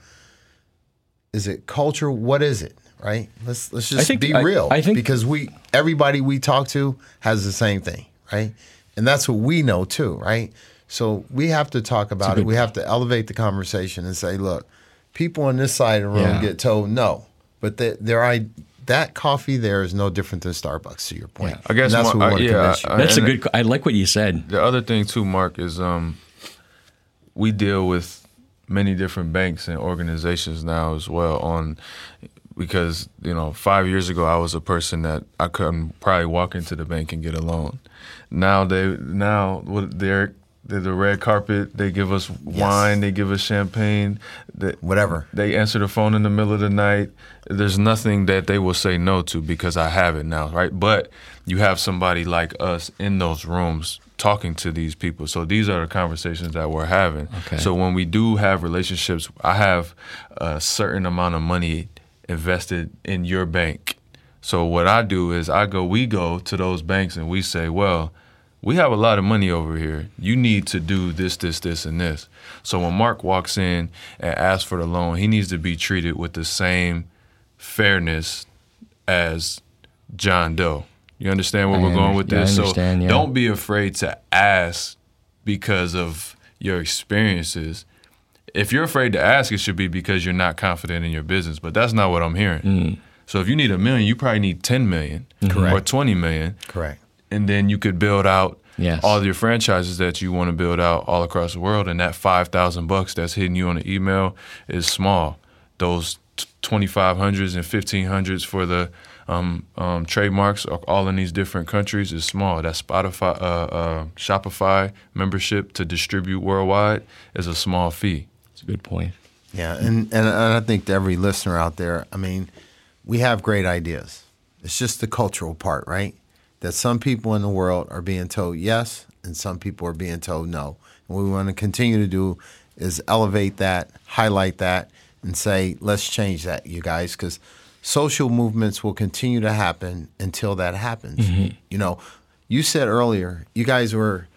Is it culture? What is it? Right? Let's let's just think- be real. I think- because we everybody we talk to has the same thing, right? And that's what we know too, right? So we have to talk about it. We have to elevate the conversation and say, look, people on this side of the room Yeah. get told no, but the, their I that coffee there is no different than Starbucks. To your point, I guess And that's my- what we uh, want to yeah, convince you. I- that's a good. I like what you said. The other thing too, Mark, is um, we deal with many different banks and organizations now as well. On because you know, five years ago, I was a person that I couldn't probably walk into the bank and get a loan. Now they now what they're. The red carpet. They give us wine. They give us champagne. They, Whatever. They answer the phone in the middle of the night. There's nothing that they will say no to because I have it now, right? But you have somebody like us in those rooms talking to these people. So these are the conversations that we're having. Okay. So when we do have relationships, I have a certain amount of money invested in your bank. So what I do is I go, we go to those banks and we say, well, we have a lot of money over here. You need to do this, this, this, and this. So when Mark walks in and asks for the loan, he needs to be treated with the same fairness as John Doe. You understand where I we're going with yeah, I this? understand, so yeah. don't be afraid to ask because of your experiences. If you're afraid to ask, it should be because you're not confident in your business. But that's not what I'm hearing. Mm. So if you need a million, you probably need 10 million or 20 million Correct. And then you could build out Yes. all your franchises that you want to build out all across the world. And that five thousand bucks that's hitting you on the email is small. Those twenty five hundreds and fifteen hundreds for the um, um, trademarks are all in these different countries is small. That Spotify, uh, uh, Shopify membership to distribute worldwide is a small fee. It's a good point. Yeah, and, and and I think to every listener out there, I mean, we have great ideas. It's just the cultural part, right? That some people in the world are being told yes, and some people are being told no. And what we want to continue to do is elevate that, highlight that, and say, let's change that, you guys, because social movements will continue to happen until that happens. Mm-hmm. You know, you said earlier, you guys were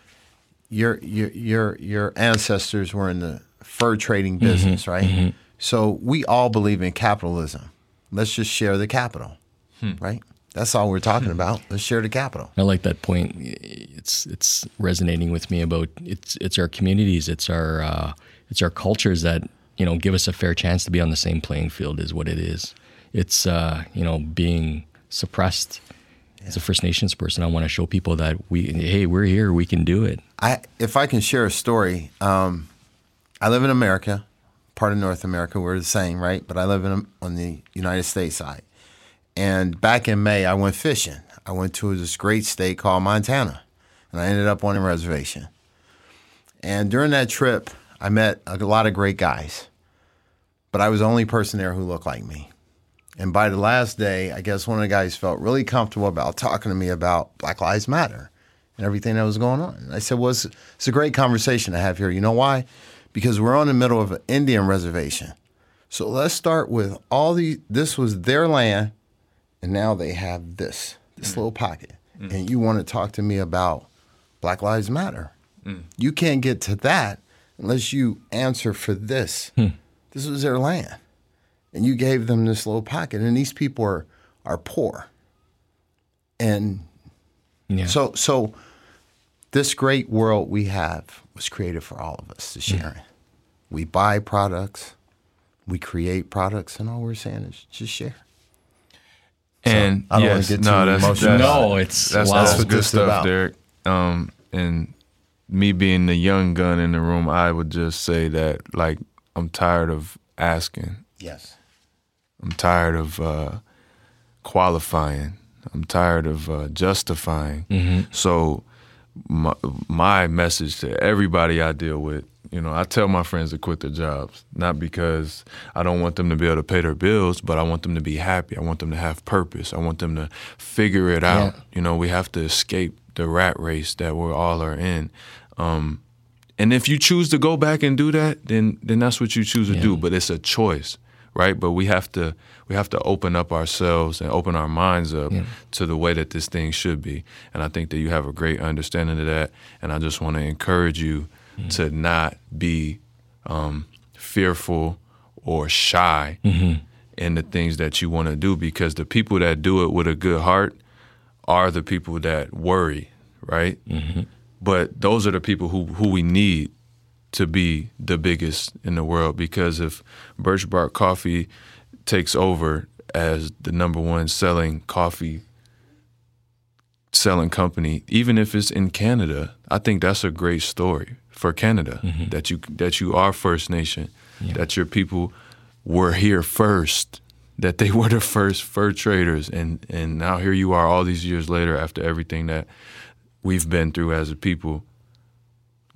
your your your your ancestors were in the fur trading mm-hmm. business, right? Mm-hmm. So we all believe in capitalism. Let's just share the capital, hmm. right? That's all we're talking about. Let's share the capital. I like that point. It's it's resonating with me about it's it's our communities, it's our uh, it's our cultures that you know give us a fair chance to be on the same playing field. Is what it is. It's uh, you know being suppressed. As a First Nations person, I want to show people that we hey we're here, we can do it. I, if I can share a story, um, I live in America, part of North America. We're the same, right? But I live in on the United States side. And back in May, I went fishing. I went to this great state called Montana, and I ended up on a reservation. And during that trip, I met a lot of great guys, but I was the only person there who looked like me. And by the last day, I guess one of the guys felt really comfortable about talking to me about Black Lives Matter and everything that was going on. And I said, well, it's, it's a great conversation to have here. You know why? Because we're on the middle of an Indian reservation. So let's start with all the, this was their land, and now they have this, this mm. little pocket. Mm. And you want to talk to me about Black Lives Matter. Mm. You can't get to that unless you answer for this. Hmm. This was their land. And you gave them this little pocket. And these people are, are poor. And Yeah. so, so this great world we have was created for all of us to hmm. share in. We buy products, we create products, and all we're saying is just share. And I don't wanna yes, get no, too that's, emotional. that's No, it's- that's, wow. that's That's what good this stuff, about. Derek. Um, and me being the young gun in the room, I would just say that like I'm tired of asking. Yes. I'm tired of uh, qualifying. I'm tired of uh, justifying. So my, my message to everybody I deal with, you know, I tell my friends to quit their jobs, not because I don't want them to be able to pay their bills, but I want them to be happy. I want them to have purpose. I want them to figure it out. You know, we have to escape the rat race that we all are in. Um, and if you choose to go back and do that, then then that's what you choose to do. But it's a choice, right? But we have to we have to open up ourselves and open our minds up to the way that this thing should be. And I think that you have a great understanding of that. And I just want to encourage you Mm-hmm. to not be um, fearful or shy mm-hmm. in the things that you want to do because the people that do it with a good heart are the people that worry, right? Mm-hmm. But those are the people who, who we need to be the biggest in the world because if Birch Bark Coffee takes over as the number one selling coffee selling company, even if it's in Canada, I think that's a great story for Canada that you that you are First Nation, that your people were here first, that they were the first fur traders, and and now here you are all these years later after everything that we've been through as a people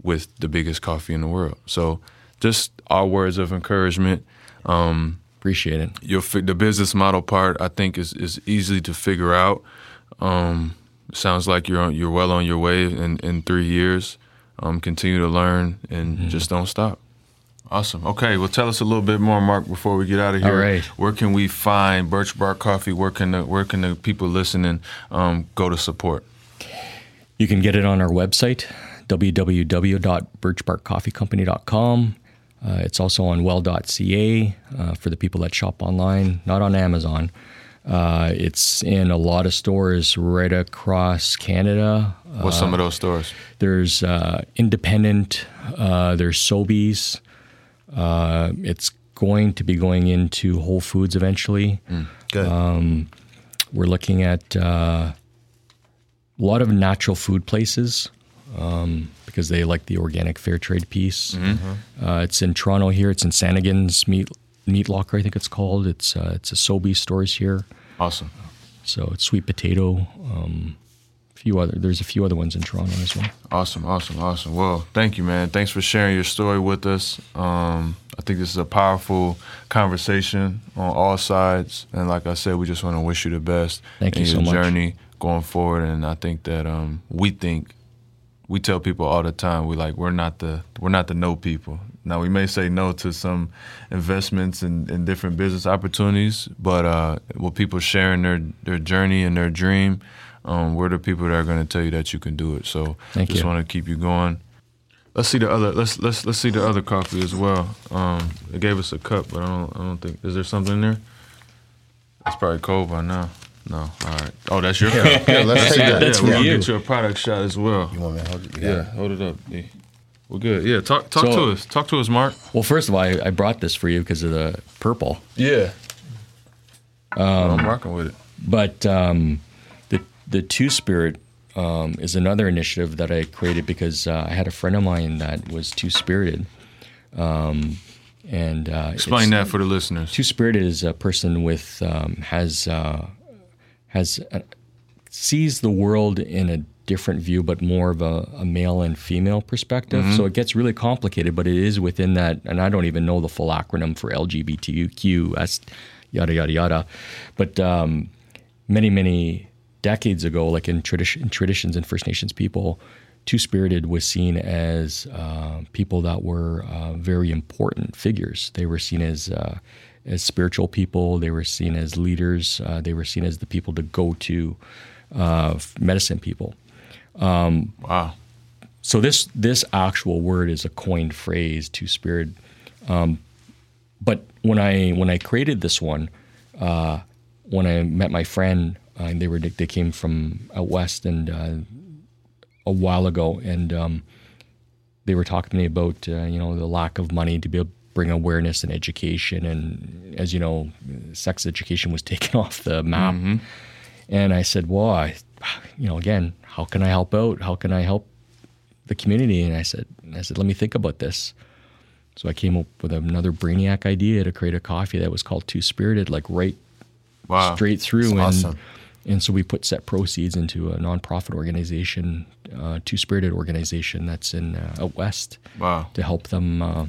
with the biggest coffee in the world. So just our words of encouragement. Um, Appreciate it. your the business model part I think is is easy to figure out. Um, sounds like you're on, you're well on your way in in three years. Um, continue to learn and just don't stop. Awesome. Okay, well, tell us a little bit more, Mark, before we get out of here. All right. Where can we find Birch Bark Coffee? Where can the where can the people listening um, go to support? You can get it on our website, www.birchbarkcoffeecompany.com. Uh, it's also on well.ca uh, for the people that shop online, not on Amazon. Uh, it's in a lot of stores right across Canada. What's some of those stores? There's uh, Independent, uh, there's Sobeys. Uh, it's going to be going into Whole Foods eventually. Good. We're looking at uh, a lot of natural food places um, because they like the organic fair trade piece. Uh, it's in Toronto here. It's in Sanagan's Meat Meat Locker, I think it's called. It's uh, it's a Sobeys stores here. Awesome. So it's sweet potato. Um, few other there's a few other ones in Toronto as well. Awesome, awesome, awesome. Well, thank you, man. Thanks for sharing your story with us. Um, I think this is a powerful conversation on all sides, and like I said, we just want to wish you the best Thank in you your so journey going forward. And I think that um, we think we tell people all the time we like we're not the we're not the no people. Now we may say no to some investments and, and different business opportunities, but uh, with people sharing their their journey and their dream, um, we're the people that are going to tell you that you can do it. So Thank just want to keep you going. Let's see the other. Let's let's let's see the other coffee as well. Um, they gave us a cup, but I don't I don't think is there something in there. It's probably cold by now. No, all right. Oh, that's your cup. Here, let's take that. that's yeah, we'll get you a product shot as well. You want me to hold it? Yeah, it? hold it up. Yeah. We're good. Yeah, talk talk So- to us. Talk to us, Mark. Well, first of all, I, I brought this for you because of the purple. Yeah. I'm rocking with it. But um, the the Two Spirit um, is another initiative that I created because uh, I had a friend of mine that was Two Spirited. Um, and uh, Explain that for the listeners. Two Spirited is a person with um, has uh, has uh sees the world in a different view, but more of a, a male and female perspective. So it gets really complicated, but it is within that. And I don't even know the full acronym for LGBTQ, yada yada yada. But um, many many decades ago, like in tradition traditions and First Nations people. Two Spirited was seen as uh, people that were uh, very important figures. They were seen as uh, as spiritual people. They were seen as leaders. Uh, they were seen as the people to go to, uh, medicine people. Wow. So this this actual word is a coined phrase, two spirit. Um, but when I when I created this one, uh, when I met my friend, uh, and they were they came from out west and uh, a while ago, and um, they were talking to me about uh, you know the lack of money to be able bring awareness and education, and as you know, sex education was taken off the map. Mm-hmm. And I said, well, I, you know, again, how can I help out? How can I help the community? And I said, I said, let me think about this. So I came up with another brainiac idea to create a coffee that was called Two Spirited, like right Wow. straight through. And, awesome. and so we put set proceeds into a nonprofit organization, uh, Two Spirited organization that's in uh, out west Wow. to help them uh,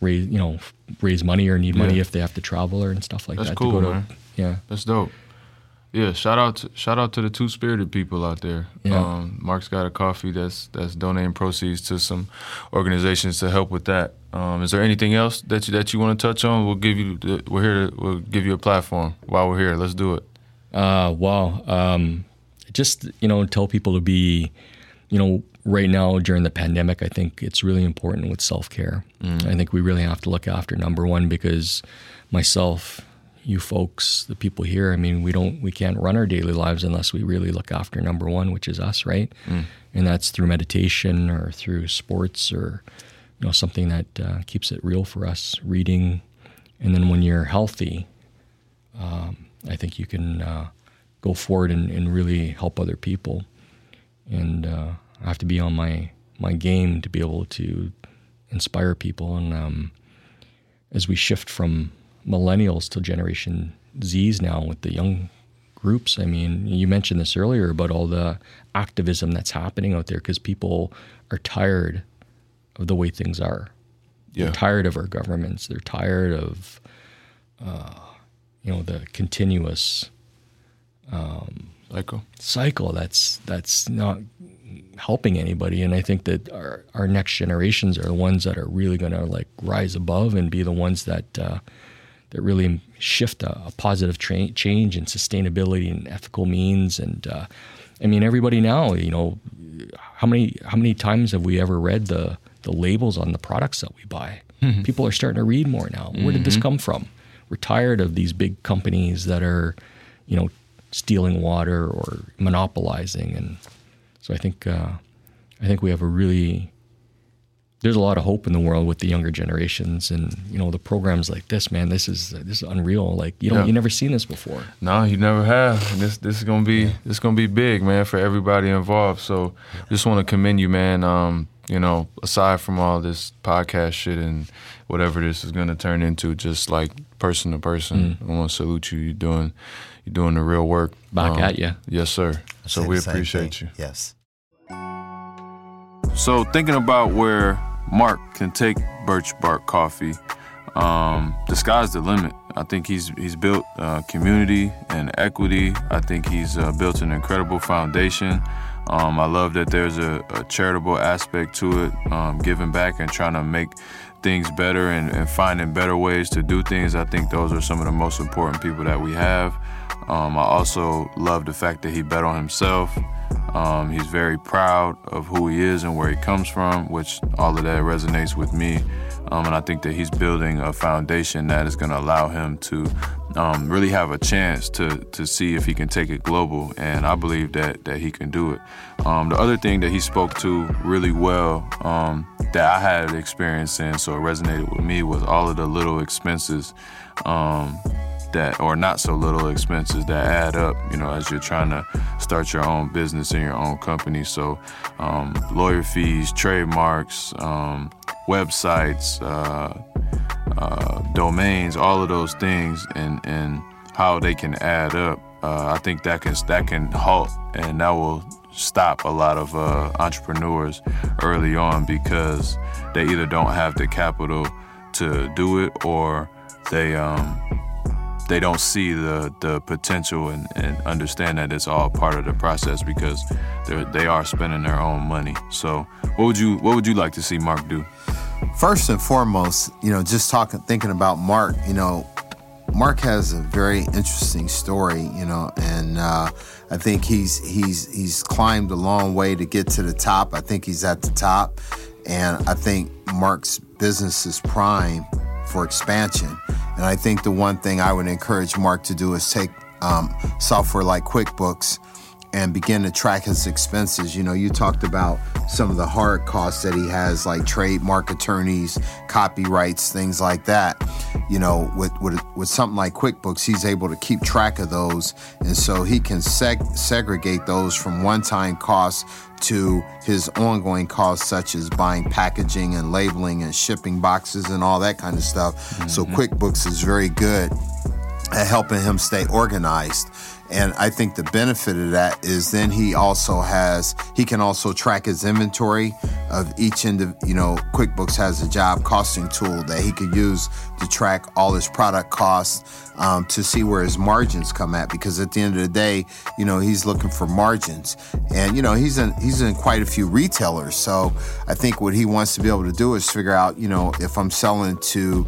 raise, you know, raise money or need money Yeah. if they have to travel or and stuff like That's that. cool, to go man. to, yeah. That's dope. Yeah, shout out to shout out to the two spirited people out there. Yeah. Um, Mark's got a coffee that's that's donating proceeds to some organizations to help with that. Um, is there anything else that you that you want to touch on? We'll give you the, we're here to we'll give you a platform while we're here. Let's do it. Uh, wow. Um, just, you know, tell people to be, you know, right now during the pandemic, I think it's really important with self care. I think we really have to look after number one because myself, you folks, the people here, I mean, we don't, we can't run our daily lives unless we really look after number one, which is us, right? And that's through meditation or through sports or, you know, something that uh, keeps it real for us, reading. And then when you're healthy, I think you can uh, go forward and, and really help other people. And uh, I have to be on my, my game to be able to inspire people. And um, as we shift from millennials to Generation Zs now with the young groups, I mean, you mentioned this earlier about all the activism that's happening out there because people are tired of the way things are. Yeah. They're tired of our governments. They're tired of, uh, you know, the continuous Psycho. cycle that's that's not helping anybody. And I think that our our next generations are the ones that are really going to like rise above and be the ones that uh, that really shift a, a positive tra- change and sustainability and ethical means. And uh, I mean, everybody now, you know, how many how many times have we ever read the the labels on the products that we buy? People are starting to read more now. Where did this come from? We're tired of these big companies that are, you know, stealing water or monopolizing, and so I think uh, I think we have a really there's a lot of hope in the world with the younger generations, and you know the programs like this, man. This is this is unreal. Like you don't Yeah. you never seen this before. No, you never have. And This this is gonna be this is gonna be big, man, for everybody involved. So just want to commend you, man. Um, you know, aside from all this podcast shit and whatever this is gonna turn into, just like person to person, I want to salute you. You're doing you're doing the real work. Back Um, at ya. Yes, sir. So we appreciate thing. you. Yes. So thinking about where Mark can take Birch Bark Coffee, um, the sky's the limit. I think he's he's built uh, community and equity. I think he's uh, built an incredible foundation. Um, I love that there's a, a charitable aspect to it, um, giving back and trying to make things better and, and finding better ways to do things. I think those are some of the most important people that we have. Um, I also love the fact that he bet on himself. Um, he's very proud of who he is and where he comes from, which all of that resonates with me. Um, and I think that he's building a foundation that is going to allow him to um, really have a chance to to see if he can take it global. And I believe that that he can do it. Um, the other thing that he spoke to really well um, that I had experience in, so it resonated with me, was all of the little expenses. Um, that or not so little expenses that add up you know as you're trying to start your own business in your own company. So um, lawyer fees trademarks um, websites uh, uh, domains all of those things and and how they can add up uh, I think that can that can halt and that will stop a lot of uh, entrepreneurs early on because they either don't have the capital to do it or they um, they don't see the the potential and, and understand that it's all part of the process because they they are spending their own money. So what would you what would you like to see Mark do? First and foremost, you know, just talking, thinking about Mark, you know, Mark has a very interesting story, you know, and uh, I think he's he's he's climbed a long way to get to the top. I think he's at the top, and I think Mark's business is prime for expansion. And I think the one thing I would encourage Mark to do is take um, software like QuickBooks and begin to track his expenses. You know, you talked about some of the hard costs that he has, like trademark attorneys, copyrights, things like that. You know, with with, with something like QuickBooks, he's able to keep track of those, and so he can seg- segregate those from one-time costs to his ongoing costs, such as buying packaging and labeling and shipping boxes and all that kind of stuff. Mm-hmm. So QuickBooks is very good at helping him stay organized. And I think the benefit of that is then he also has, he can also track his inventory of each end of, you know, QuickBooks has a job costing tool that he could use to track all his product costs um, to see where his margins come at. Because at the end of the day, you know, he's looking for margins. And, you know, he's in, he's in quite a few retailers. So I think what he wants to be able to do is figure out, you know, if I'm selling to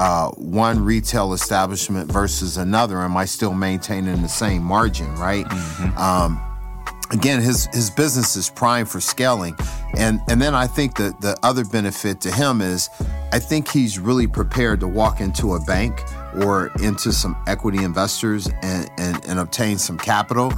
uh, one retail establishment versus another? Am I still maintaining the same margin, right? Mm-hmm. Um, again, his his business is prime for scaling, and and then I think that the other benefit to him is, I think he's really prepared to walk into a bank or into some equity investors and, and, and obtain some capital.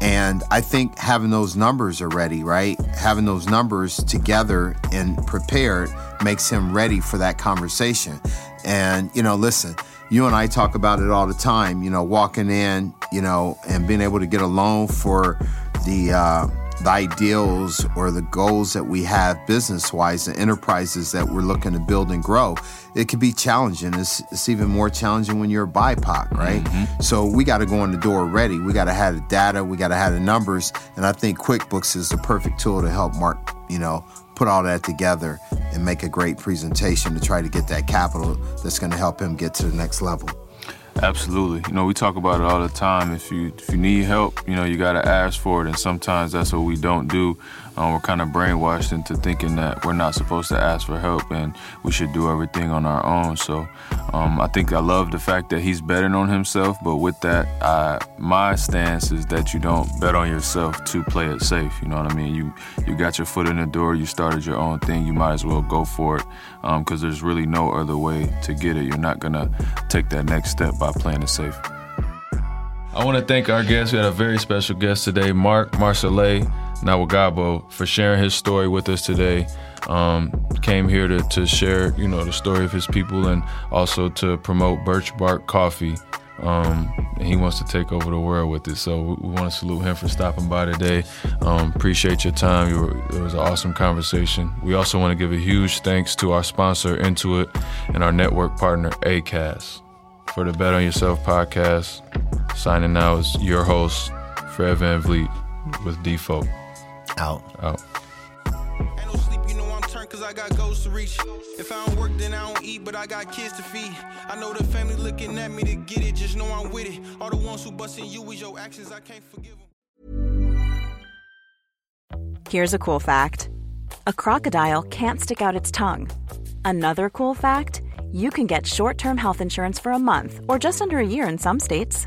And I think having those numbers already, right? Having those numbers together and prepared makes him ready for that conversation. And, you know, listen, you and I talk about it all the time, you know, walking in, you know, and being able to get a loan for the, uh, the ideals or the goals that we have business wise, the enterprises that we're looking to build and grow, it can be challenging. It's, it's even more challenging when you're a BIPOC, right? Mm-hmm. So we got to go in the door ready. We got to have the data, we got to have the numbers. And I think QuickBooks is the perfect tool to help Mark, you know, put all that together and make a great presentation to try to get that capital that's going to help him get to the next level. Absolutely. You know, we talk about it all the time. If you if you need help, you know, you got to ask for it, and sometimes that's what we don't do. Um, we're kind of brainwashed into thinking that we're not supposed to ask for help and we should do everything on our own. So um, I think I love the fact that he's betting on himself, but with that, I, my stance is that you don't bet on yourself to play it safe. You know what I mean? You you got your foot in the door, you started your own thing, you might as well go for it because um, there's really no other way to get it. You're not gonna take that next step by playing it safe. I want to thank our guest. We had a very special guest today, Mark Marsolais. Nahwegahbow for sharing his story with us today. Um, came here to, to share, you know, the story of his people and also to promote Birch Bark Coffee. Um, he wants to take over the world with it. So we, we want to salute him for stopping by today. Um, appreciate your time. You were, it was an awesome conversation. We also want to give a huge thanks to our sponsor, Intuit, and our network partner, ACAS. For the Bet on Yourself podcast, signing out is your host, Fred Van Vliet with Default. Out. Out. Ain't no sleep, you know I'm turned cause I got goals to reach. If I don't work, then I don't eat, but I got kids to feed. I know the family looking at me to get it, just know I'm with it. All the ones who busting you with your actions, I can't forgive them. Here's a cool fact a crocodile can't stick out its tongue. Another cool fact you can get short term health insurance for a month or just under a year in some states.